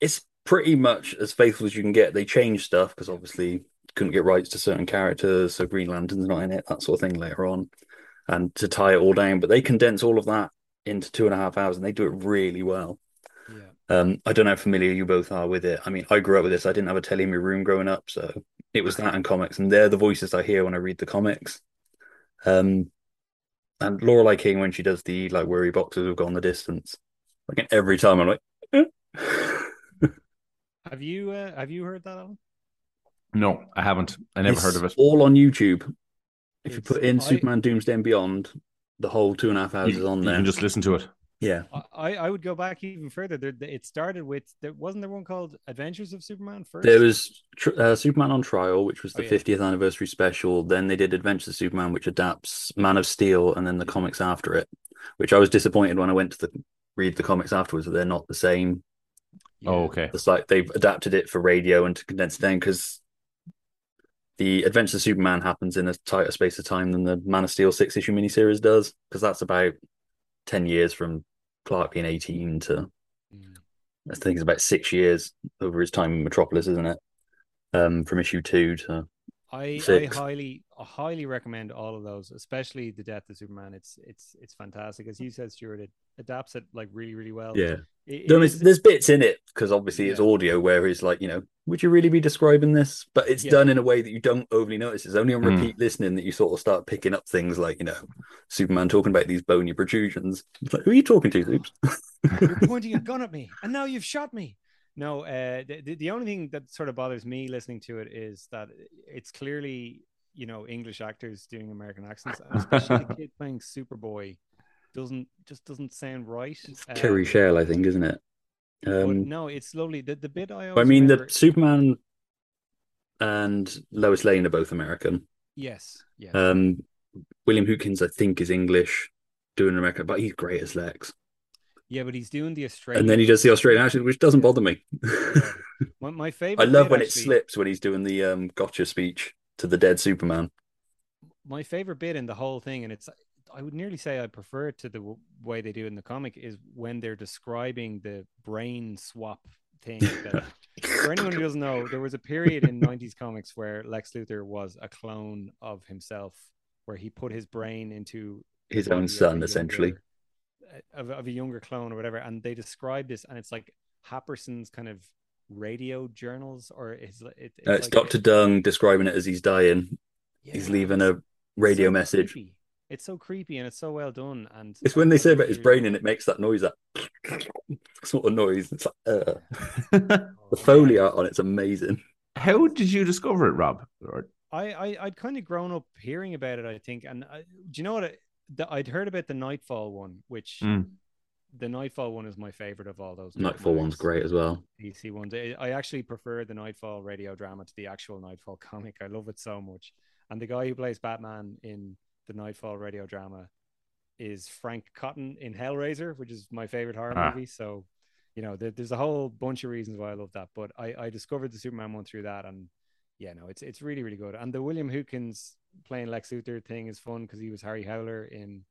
it's pretty much as faithful as you can get. They change stuff because obviously couldn't get rights to certain characters, so Green Lantern's not in it, that sort of thing later on, and to tie it all down. But they condense all of that into two and a half hours, and they do it really well. Yeah. Um, I don't know how familiar you both are with it. I mean, I grew up with this. I didn't have a telly in my room growing up, so it was that and comics, and they're the voices I hear when I read the comics. Um, and Lorelei King when she does the like worry boxes have gone the distance. Like every time I'm like, "Eh." Have you uh, have you heard that Alan? No, I haven't. I never heard of it. All on YouTube. If you put in I- Superman Doomsday and Beyond, the whole two and a half hours You, is on you there. can just listen to it. Yeah, I, I would go back even further. There, it started with there wasn't there one called Adventures of Superman first. there was uh, Superman on Trial, which was the Oh, yeah. 50th anniversary special. Then they did Adventures of Superman, which adapts Man of Steel, and then the comics after it. Which I was disappointed when I went to the read the comics afterwards. that They're not the same. Oh, okay. It's like they've adapted it for radio and to condense it down because the Adventures of Superman happens in a tighter space of time than the Man of Steel six issue miniseries does because that's about ten years from Clark being eighteen to Mm. I think it's about six years over his time in Metropolis, isn't it? Um, from issue two to I, I highly I highly recommend all of those, especially the Death of Superman. It's it's it's fantastic, as you said, Stuart. It adapts it like really really well. yeah. It- it There is- is- there's bits in it because obviously it's Yeah. audio where he's like, you know, would you really be describing this? But it's Yeah. done in a way that you don't overly notice. It's only on Mm. repeat listening that you sort of start picking up things like, you know, Superman talking about these bony protrusions. It's like, who are you talking to, Oops? You're pointing a gun at me, and now you've shot me. No, uh, the, the- only thing that sort of bothers me listening to it is that it's clearly, you know, English actors doing American accents, especially the kid playing Superboy doesn't just doesn't sound right. Kerry Um, Shell, I think, isn't it? Um, no, it's lovely. The the bit I I mean, remember, the Superman and Lois Lane are both American. yes, yes, Um, William Hootkins, I think, is English, doing America, but he's great as Lex. Yeah, but he's doing the Australian. And then he does the Australian accent, which doesn't bother me. My, my favorite. I love when it slips when he's doing the um, gotcha speech to the dead Superman. my favorite bit in the whole thing, and it's I would nearly say I prefer it to the w- way they do it in the comic, is when they're describing the brain swap thing. That, for anyone who doesn't know, there was a period in '90s comics where Lex Luthor was a clone of himself, where he put his brain into His own son, essentially. younger- Of, of a younger clone or whatever, and they describe this, and it's like Happersen's kind of radio journals, or it's, it, it's, Uh, it's like- Dr. Dung describing it as he's dying. He's leaving a radio so message. creepy. It's so creepy and it's so well done. And It's when they say about his brain and it makes that noise, that sort of noise. It's like, uh, the foley art on it's amazing. How did you discover it, Rob? Or- I, I I'd kind of grown up hearing about it. I think, and I, do you know what? The, I'd heard about the Knightfall one, which Mm. the Knightfall one is my favorite of all those. Knightfall one's great as well. DC ones. I, I actually prefer the Knightfall radio drama to the actual Knightfall comic. I love it so much. And the guy who plays Batman in the Knightfall radio drama is Frank Cotton in Hellraiser, which is my favorite horror Ah. movie. So, you know, there, there's a whole bunch of reasons why I love that. But I, I discovered the Superman one through that, and yeah, no, it's it's really really good. And the William Hootkins playing Lex Luthor thing is fun because he was Harry Howler in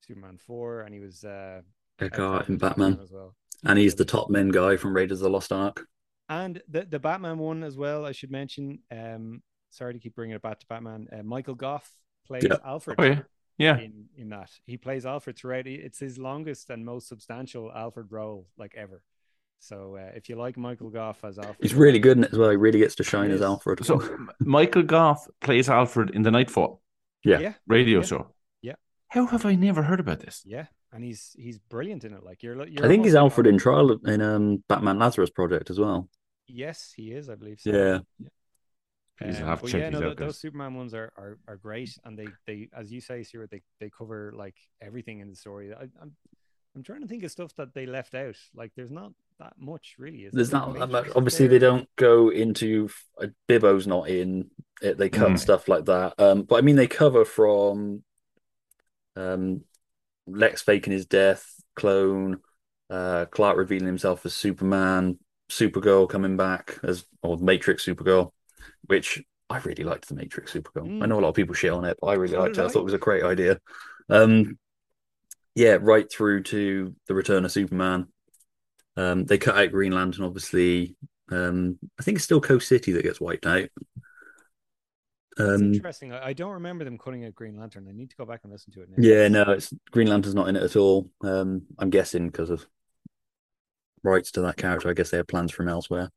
Superman four, and he was uh, Eckhart in Superman Batman. as well. And he's the top men guy from Raiders of the Lost Ark. And the the Batman one as well. I should mention. Um, sorry to keep bringing it back to Batman. Uh, Michael Gough plays Yeah. Alfred. Oh, yeah. Yeah. In in that he plays Alfred throughout. It's his longest and most substantial Alfred role like ever. So uh, if you like Michael Gough as Alfred, He's really good in it as well. He really gets to shine as. Alfred. So Michael Gough plays Alfred in the Knightfall yeah. Yeah, radio Yeah. show. Yeah. How have I never heard about this? yeah, and he's he's brilliant in it. Like you're, you're I think he's Alfred in trial in um, Batman Lazarus Project as well. Yes, he is. I believe so. Yeah. Please, Um, have to check yeah, these no, out, tho- guys. those Superman ones are, are are great, and they they as you say, Stuart, they they cover like everything in the story. I, I'm I'm trying to think of stuff that they left out. Like, there's not that much really. Is There's not that much. is Obviously, they don't go into uh, Bibbo's not in it. They cut Mm. stuff like that. Um, but I mean, they cover from um, Lex faking his death, clone, uh, Clark revealing himself as Superman, Supergirl coming back as or Matrix Supergirl, which I really liked the Matrix Supergirl. I Mm. know a lot of people shit on it, but I really So liked it. I I. thought it was a great idea. Um, yeah, right through to the Return of Superman. Um, they cut out Green Lantern, obviously. Um, I think it's still Coast City that gets wiped out. Um, interesting. I, I don't remember them cutting out Green Lantern. I need to go back and listen to it. Now. yeah, no, it's Green Lantern's not in it at all. Um, I'm guessing because of rights to that character. I guess they had plans from elsewhere.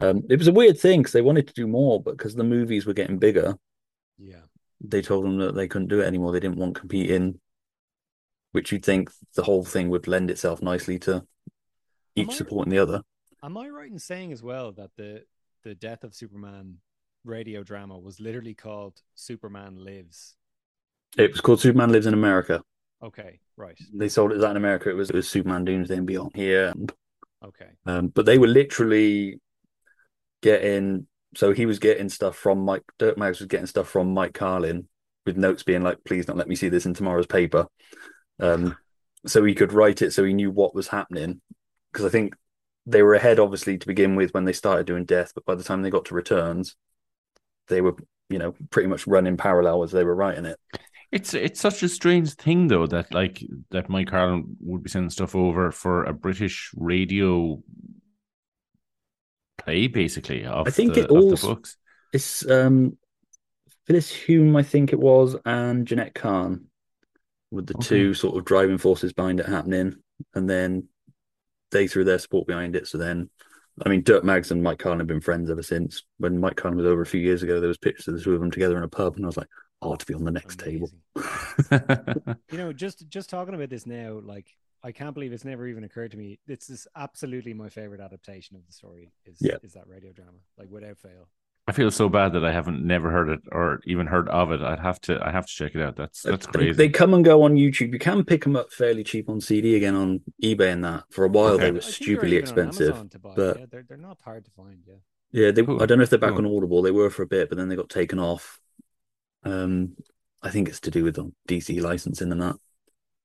Um, it was a weird thing because they wanted to do more, but because the movies were getting bigger, Yeah. they told them that they couldn't do it anymore. They didn't want competing, which you'd think the whole thing would lend itself nicely to each I- supporting the other. Am I right in saying as well that the the death of Superman radio drama was literally called Superman Lives? It was called Superman Lives in America. Okay, right. They sold it as that in America. It was, it was Superman Doomsday and Beyond here. Okay. Um, but they were literally getting. So he was getting stuff from Mike. Dirk Maggs was getting stuff from Mike Carlin with notes being like, "Please don't let me see this in tomorrow's paper." Um, so he could write it so he knew what was happening. Because I think they were ahead, obviously, to begin with when they started doing Death. But by the time they got to Returns, they were, you know, pretty much running parallel as they were writing it. It's it's such a strange thing though that like that Mike Carlin would be sending stuff over for a British radio play basically of I think the, it all books. It's um, Phyllis Hume, I think it was, and Jenette Kahn with the Okay. two sort of driving forces behind it happening, and then they threw their support behind it. So then, I mean, Dirk Maggs and Mike Carlin have been friends ever since. When Mike Carlin was over a few years ago, there was pictures of the two of them together in a pub, and I was like, I "Oh, to be on the next table." You know, just just talking about this now, like I can't believe it's never even occurred to me. This is absolutely my favorite adaptation of the story. Is Yeah. is that radio drama, like without fail. I feel so bad that I haven't never heard it or even heard of it. I'd have to I have to check it out. That's that's They- crazy. They come and go on YouTube. You can pick them up fairly cheap on CD again on eBay and that. For a while, Okay. they were think stupidly expensive. Amazon to buy, but yeah, they're they're not hard to find. Yeah. Yeah, they, Cool. I don't know if they're back Cool. on Audible. They were for a bit, but then they got taken off. Um, I think it's to do with the DC licensing and that.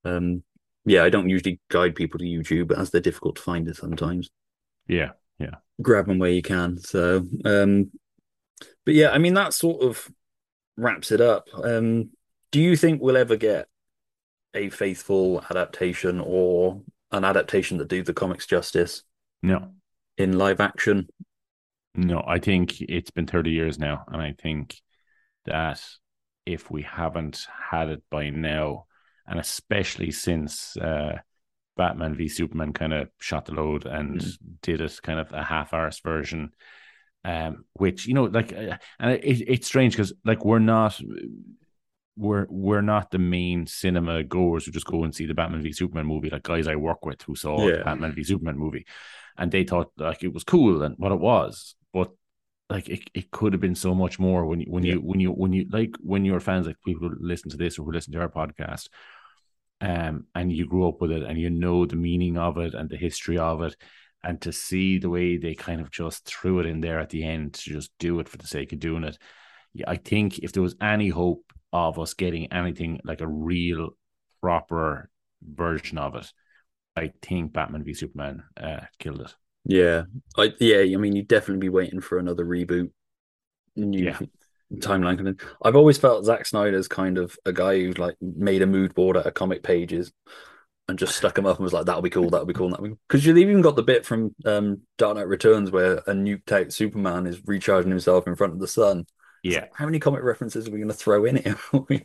Um, yeah, I don't usually guide people to YouTube, but as they're difficult to find it sometimes, Yeah, yeah. grab them where you can. So, um, but yeah, I mean that sort of wraps it up. Um, do you think we'll ever get a faithful adaptation or an adaptation that do the comics justice No. in live action? No, I think it's been 30 years now. And I think that if we haven't had it by now, and especially since uh, Batman v Superman kind of shot the load and Mm. did it kind of a half arse version, um, which, you know, like, uh, and it, it's strange because, like, we're not. We're we're not the main cinema goers who just go and see the Batman v Superman movie. Like guys I work with who saw Yeah. the Batman v Superman movie, and they thought like it was cool and what it was, but like it, it could have been so much more when you when Yeah. you when you when you like when you're fans like people who listen to this or who listen to our podcast um and you grew up with it and you know the meaning of it and the history of it and to see the way they kind of just threw it in there at the end to just do it for the sake of doing it I think if there was any hope of us getting anything like a real proper version of it I think Batman v Superman uh, killed it Yeah, I yeah, I mean, you'd definitely be waiting for another reboot. New Yeah. timeline kind of. I've always felt Zack Snyder's kind of a guy who's like made a mood board out of comic pages and just stuck them up and was like, "That'll be cool, that'll be cool." Because you've even got the bit from um, Dark Knight Returns where a nuked out Superman is recharging himself in front of the sun. Yeah like, how many comic references are we going to throw in here?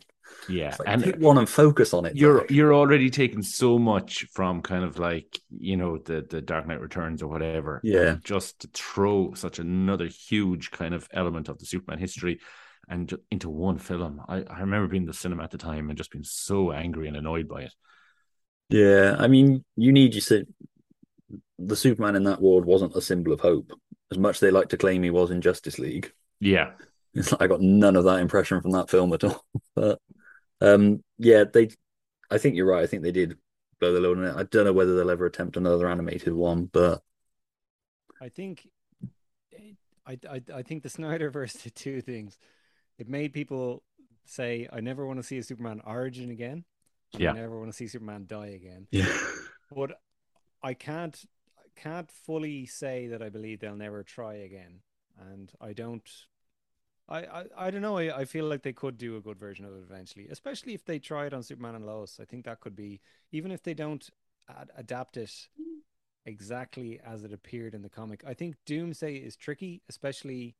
Yeah like, and pick one and focus on it. you're Zack. you're already taking so much from kind of like you know the the Dark Knight Returns or whatever. Yeah. Just to throw such another huge kind of element of the Superman history and into one film. I, I remember being in the cinema at the time and just being so angry and annoyed by it. Yeah, I mean, you need you said the Superman in that world wasn't a symbol of hope, as much they like to claim he was in Justice League. Yeah. It's like I got none of that impression from that film at all. But um, yeah, they. I think you're right. I think they did blow the load on it. I don't know whether they'll ever attempt another animated one, but I think, I, I, I think the Snyderverse did two things. It made people say, "I never want to see a Superman origin again. Yeah. I never want to see Superman die again." yeah, But I can't, I can't fully say that I believe they'll never try again, and I don't. I, I, I don't know. I, I feel like they could do a good version of it eventually, especially if they try it on Superman and Lois. I think that could be, even if they don't ad- adapt it exactly as it appeared in the comic. I think Doomsday is tricky, especially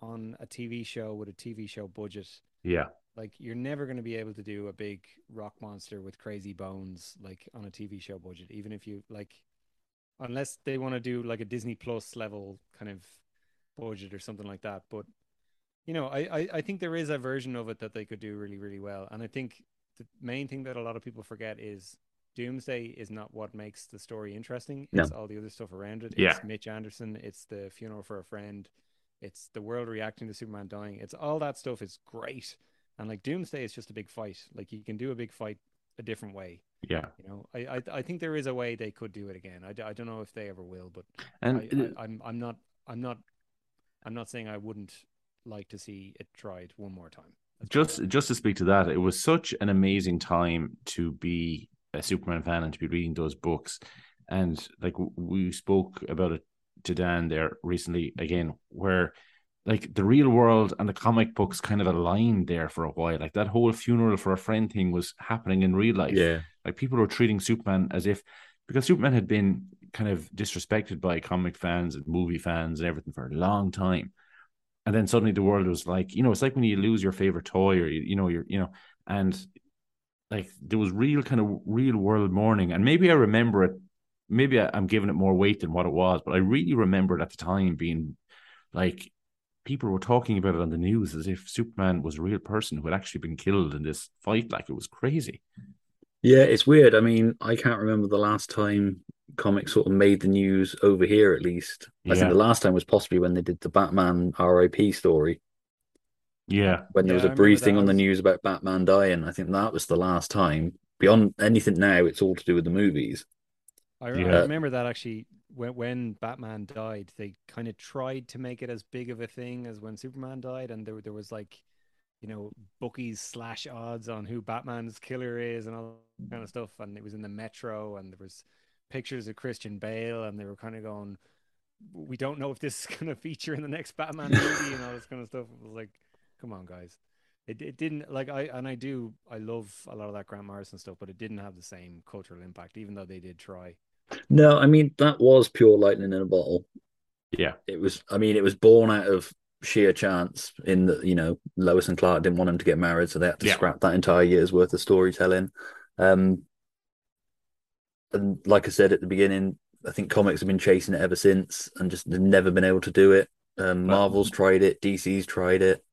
on a TV show with a TV show budget. Yeah. Like you're never going to be able to do a big rock monster with crazy bones like on a TV show budget, even if you like, unless they want to do like a Disney Plus level kind of budget or something like that. But you know, I, I I think there is a version of it that they could do really really well, and I think the main thing that a lot of people forget is Doomsday is not what makes the story interesting. No. It's all the other stuff around it. Yeah. It's Mitch Anderson. It's the funeral for a friend. It's the world reacting to Superman dying. It's all that stuff is great. And like Doomsday is just a big fight. Like you can do a big fight a different way. Yeah. You know, I, I I think there is a way they could do it again. I, I don't know if they ever will, but And I, I, I'm I'm not I'm not I'm not saying I wouldn't like to see it tried one more time. That's just just to speak to that, it was such an amazing time to be a Superman fan and to be reading those books. And like we spoke about it to Dan there recently again, where like the real world and the comic books kind of aligned there for a while. Like that whole funeral for a friend thing was happening in real life. Yeah. Like people were treating Superman as if because Superman had been kind of disrespected by comic fans and movie fans and everything for a long time. And then suddenly the world was like, you know, it's like when you lose your favorite toy or you, you know, you're, you know, and like there was real kind of real world mourning. And maybe I remember it, maybe I, I'm giving it more weight than what it was, but I really remember it at the time being like people were talking about it on the news as if Superman was a real person who had actually been killed in this fight. Like it was crazy. Yeah, it's weird. I mean, I can't remember the last time comics sort of made the news over here, at least. I Yeah. think the last time was possibly when they did the Batman RIP story, Yeah. when there Yeah, was a remember brief that thing on the news about Batman dying. I think that was the last time. Beyond anything now, it's all to do with the movies. I, Yeah. I remember that actually when when Batman died, they kind of tried to make it as big of a thing as when Superman died, and there there was like, you know, bookies slash odds on who Batman's killer is and all that kind of stuff, and it was in the Metro, and there was pictures of Christian Bale, and they were kind of going, we don't know if this is going to feature in the next Batman movie and all this kind of stuff. It was like, come on, guys. It, it didn't like I and I do I love a lot of that Grant Morrison stuff, but it didn't have the same cultural impact, even though they did try. No, I mean that was pure lightning in a bottle. Yeah. It was. I mean, it was born out of sheer chance. In that, you know, Lois and Clark didn't want him to get married, so they had to Yeah. scrap that entire year's worth of storytelling. Um, and like I said at the beginning, I think comics have been chasing it ever since, and just never been able to do it. Um, Well- Marvel's tried it, DC's tried it.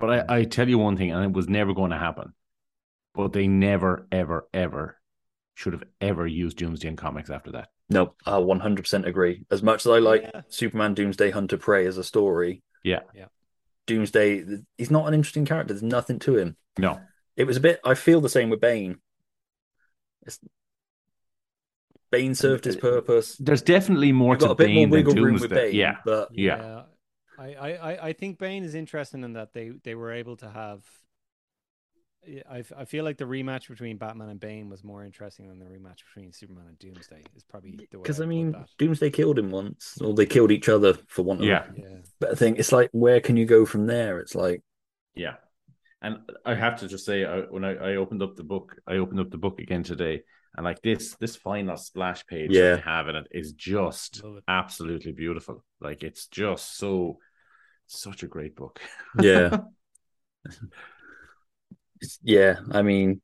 But I, I tell you one thing, and it was never going to happen. But they never, ever, ever should have ever used Doomsday in comics after that. No, I 100% agree. As much as I like Yeah. Superman Doomsday Hunter Prey as a story, Yeah. Yeah. Doomsday, he's not an interesting character. There's nothing to him. No. It was a bit. I feel the same with Bane. It's, Bane served his purpose. There's definitely more You've got to a bit more Bane than wiggle room with Doomsday. Bane. Yeah. but Yeah. I, I, I- I think Bane is interesting in that they, they were able to have. I, f- I feel like the rematch between Batman and Bane was more interesting than the rematch between Superman and Doomsday. Is probably the way. because I I'd mean, that. Doomsday killed him once, or they killed each other for one. of Yeah. But I think. It's like, where can you go from there? It's like, Yeah. And I have to just say, I, when I, I opened up the book, I opened up the book again today, and like this, this final splash page Yeah. that they have in it is just it. absolutely beautiful. Like it's just so, such a great book. yeah, It's- yeah. I mean,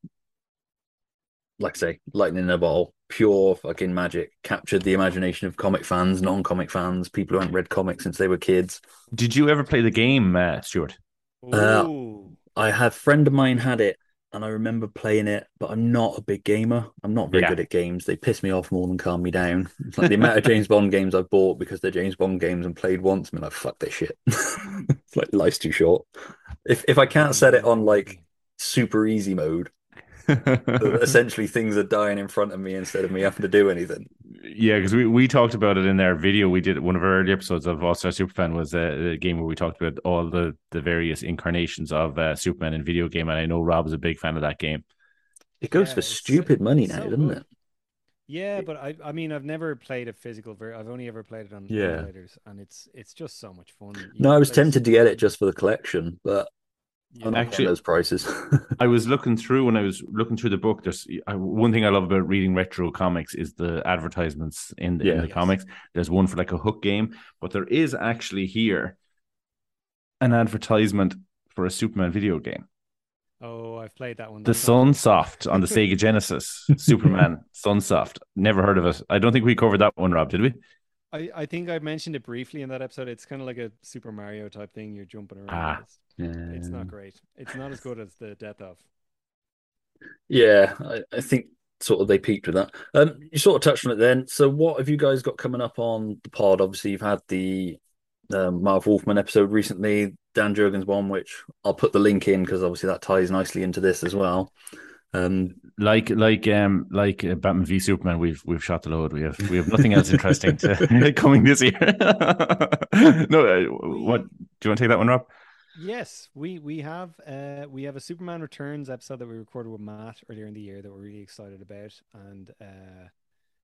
like I say, lightning in a bottle, pure fucking magic. Captured the imagination of comic fans, non-comic fans, people who haven't read comics since they were kids. Did you ever play the game, uh, Stuart? Uh, I had a friend of mine had it, and I remember playing it, but I'm not a big gamer. I'm not very Yeah. good at games. They piss me off more than calm me down. It's like the amount of James Bond games I've bought because they're James Bond games and played once. I'm like, fuck this shit. it's like life's too short. If if I can't set it on like super easy mode, essentially things are dying in front of me instead of me having to do anything. Yeah, because we, we talked about it in our video. We did one of our early episodes of All Star Superfan was a, a game where we talked about all the, the various incarnations of uh, Superman in video game, and I know Rob is a big fan of that game. It goes Yeah, for stupid money now, so doesn't good. it? Yeah, but I I mean I've never played a physical version. I've only ever played it on Yeah. emulators, and it's it's just so much fun. You No, I was tempted to get it just for the collection, but Yeah. Actually- getting those prices. I was looking through when I was looking through the book. There's I, one thing I love about reading retro comics is the advertisements in the, in the Yes. comics. There's one for like a hook game, but there is actually here an advertisement for a Superman video game. Oh, I've played that one. The That's not- Sunsoft on the Sega Genesis, Superman Sunsoft. Never heard of it. I don't think we covered that one, Rob. Did we? I, I think I mentioned it briefly in that episode. It's kind of like a Super Mario type thing. You're jumping around. Ah. It's, it's not great. It's not as good as the Death of. Yeah, I, I think sort of they peaked with that. Um, you sort of touched on it then. So, what have you guys got coming up on the pod? Obviously, you've had the um, Marv Wolfman episode recently, Dan Jurgens one, which I'll put the link in because obviously that ties nicely into this as well. Um, like like um like uh, Batman v Superman, we've we've shot the load. We have we have nothing else interesting to coming this year. no, uh, what do you want to take that one, Rob? Yes, we we have uh we have a Superman Returns episode that we recorded with Matt earlier in the year that we're really excited about, and uh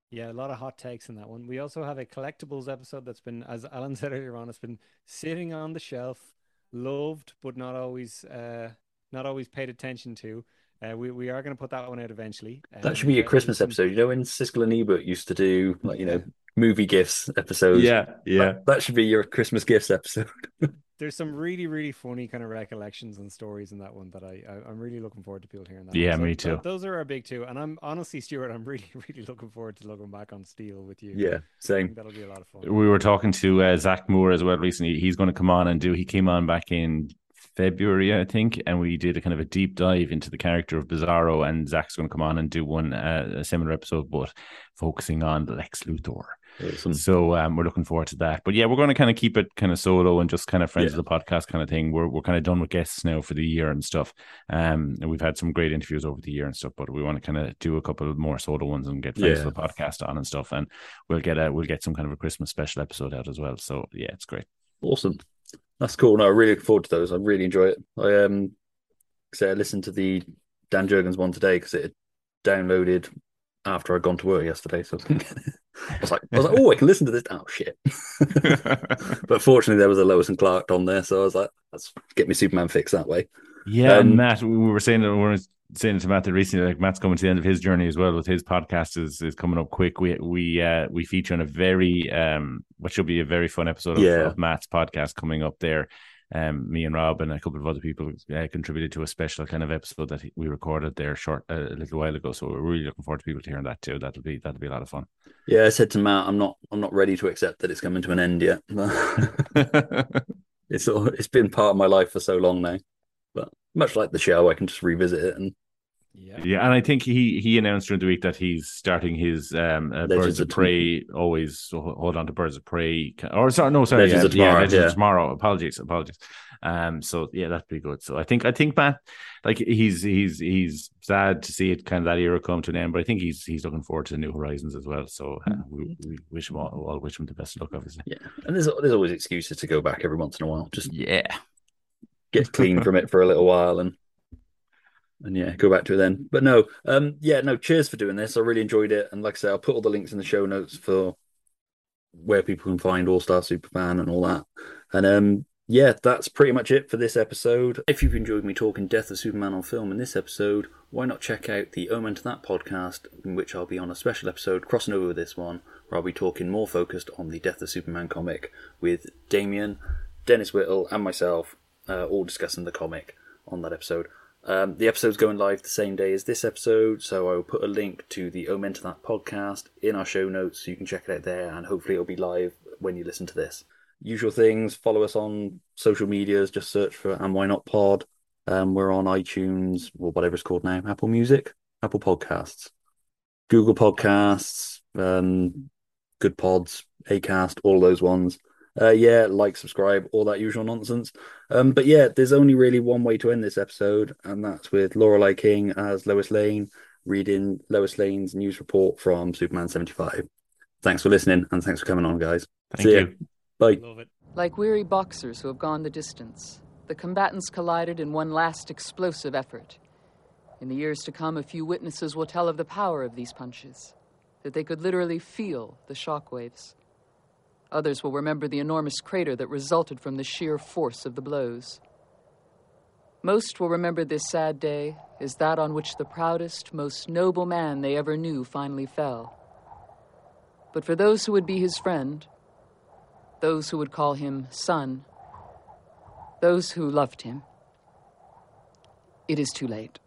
yeah, a lot of hot takes in that one. We also have a collectibles episode that's been, as Alan said earlier on, it's been sitting on the shelf, loved but not always uh not always paid attention to. Uh, we, we are going to put that one out eventually. that should be a Um, Christmas some- episode. You know, when Siskel and Ebert used to do like you know movie gifts episodes. Yeah, yeah. That, that should be your Christmas gifts episode. There's some really, really funny kind of recollections and stories in that one that I, I I'm really looking forward to people hearing that. Yeah, one. me th- too. those are our big two, and I'm honestly, Stuart, I'm really, really looking forward to looking back on Steel with you. yeah, I same. think that'll be a lot of fun. We were talking to uh, Zach Moore as well recently. He's going to come on and do. He came on back in February, I think, and we did a kind of a deep dive into the character of Bizarro. And Zach's going to come on and do one uh, a similar episode, but focusing on Lex Luthor. Awesome. So um, we're looking forward to that. But yeah, we're going to kind of keep it kind of solo and just kind of friends Yeah. of the podcast kind of thing. We're we're kind of done with guests now for the year and stuff. Um, and we've had some great interviews over the year and stuff. But we want to kind of do a couple of more solo ones and get friends Yeah. of the podcast on and stuff. And we'll get a we'll get some kind of a Christmas special episode out as well. So yeah, it's great. Awesome. That's cool. No, I really look forward to those. I really enjoy it. I um say I listened to the Dan Jurgens one today because it downloaded after I'd gone to work yesterday. So I was like, I was like, oh, I can listen to this. Oh shit! but fortunately, there was a Lois and Clark on there, so I was like, let's get me Superman fixed that way. Yeah, and Um, Matt, we were saying that we were saying to Matt that recently, like Matt's coming to the end of his journey as well with his podcast is is coming up quick. We we uh we feature on a very um what should be a very fun episode of, Yeah. of Matt's podcast coming up there. Um, me and Rob and a couple of other people uh, contributed to a special kind of episode that we recorded there short uh, a little while ago. So we're really looking forward to people hearing that too. That'll be that'll be a lot of fun. Yeah, I said to Matt, I'm not, I'm not ready to accept that it's coming to an end yet. it's all, it's been part of my life for so long now. But much like the show, I can just revisit it and Yeah. Yeah, and I think he he announced during the week that he's starting his um uh, Birds of of Prey. Always hold on to Birds of Prey, or sorry, no, sorry, Legends yeah, of Tomorrow, yeah, Legends yeah. of Tomorrow. Apologies, apologies. Um, so yeah, that'd be good. So I think I think Matt, like he's he's he's sad to see it kind of that era come to an end, but I think he's he's looking forward to New Horizons as well. So uh, we, we wish him all, all wish him the best of luck, obviously. yeah. And there's there's always excuses to go back every once in a while. Just Yeah, get clean from it for a little while and and yeah, go back to it then. But no, um, yeah, no. Cheers for doing this. I really enjoyed it, and like I say, I'll put all the links in the show notes for where people can find All Star Superman and all that. And um, yeah, that's pretty much it for this episode. If you've enjoyed me talking Death of Superman on film in this episode, why not check out the Omen to That podcast, in which I'll be on a special episode crossing over with this one, where I'll be talking more focused on the Death of Superman comic with Damian, Dennis Whittle, and myself, uh, all discussing the comic on that episode. Um, the episode's going live the same day as this episode, so I will put a link to the Omen to That podcast in our show notes so you can check it out there, and hopefully it'll be live when you listen to this. Usual things, follow us on social medias, just search for And Why Not Pod. Um, we're on iTunes, or whatever it's called now, Apple Music, Apple Podcasts, Google Podcasts, um, Good Pods, Acast, all those ones. Uh, yeah, like, subscribe, all that usual nonsense. Um, but yeah, there's only really one way to end this episode, and that's with Lorelei King as Lois Lane reading Lois Lane's news report from Superman 75. Thanks for listening, and thanks for coming on, guys. Thank See ya. you. Bye. Love it. Like weary boxers who have gone the distance, the combatants collided in one last explosive effort. In the years to come, a few witnesses will tell of the power of these punches, that they could literally feel the shockwaves. Others will remember the enormous crater that resulted from the sheer force of the blows. Most will remember this sad day as that on which the proudest, most noble man they ever knew finally fell. But for those who would be his friend, those who would call him son, those who loved him, it is too late.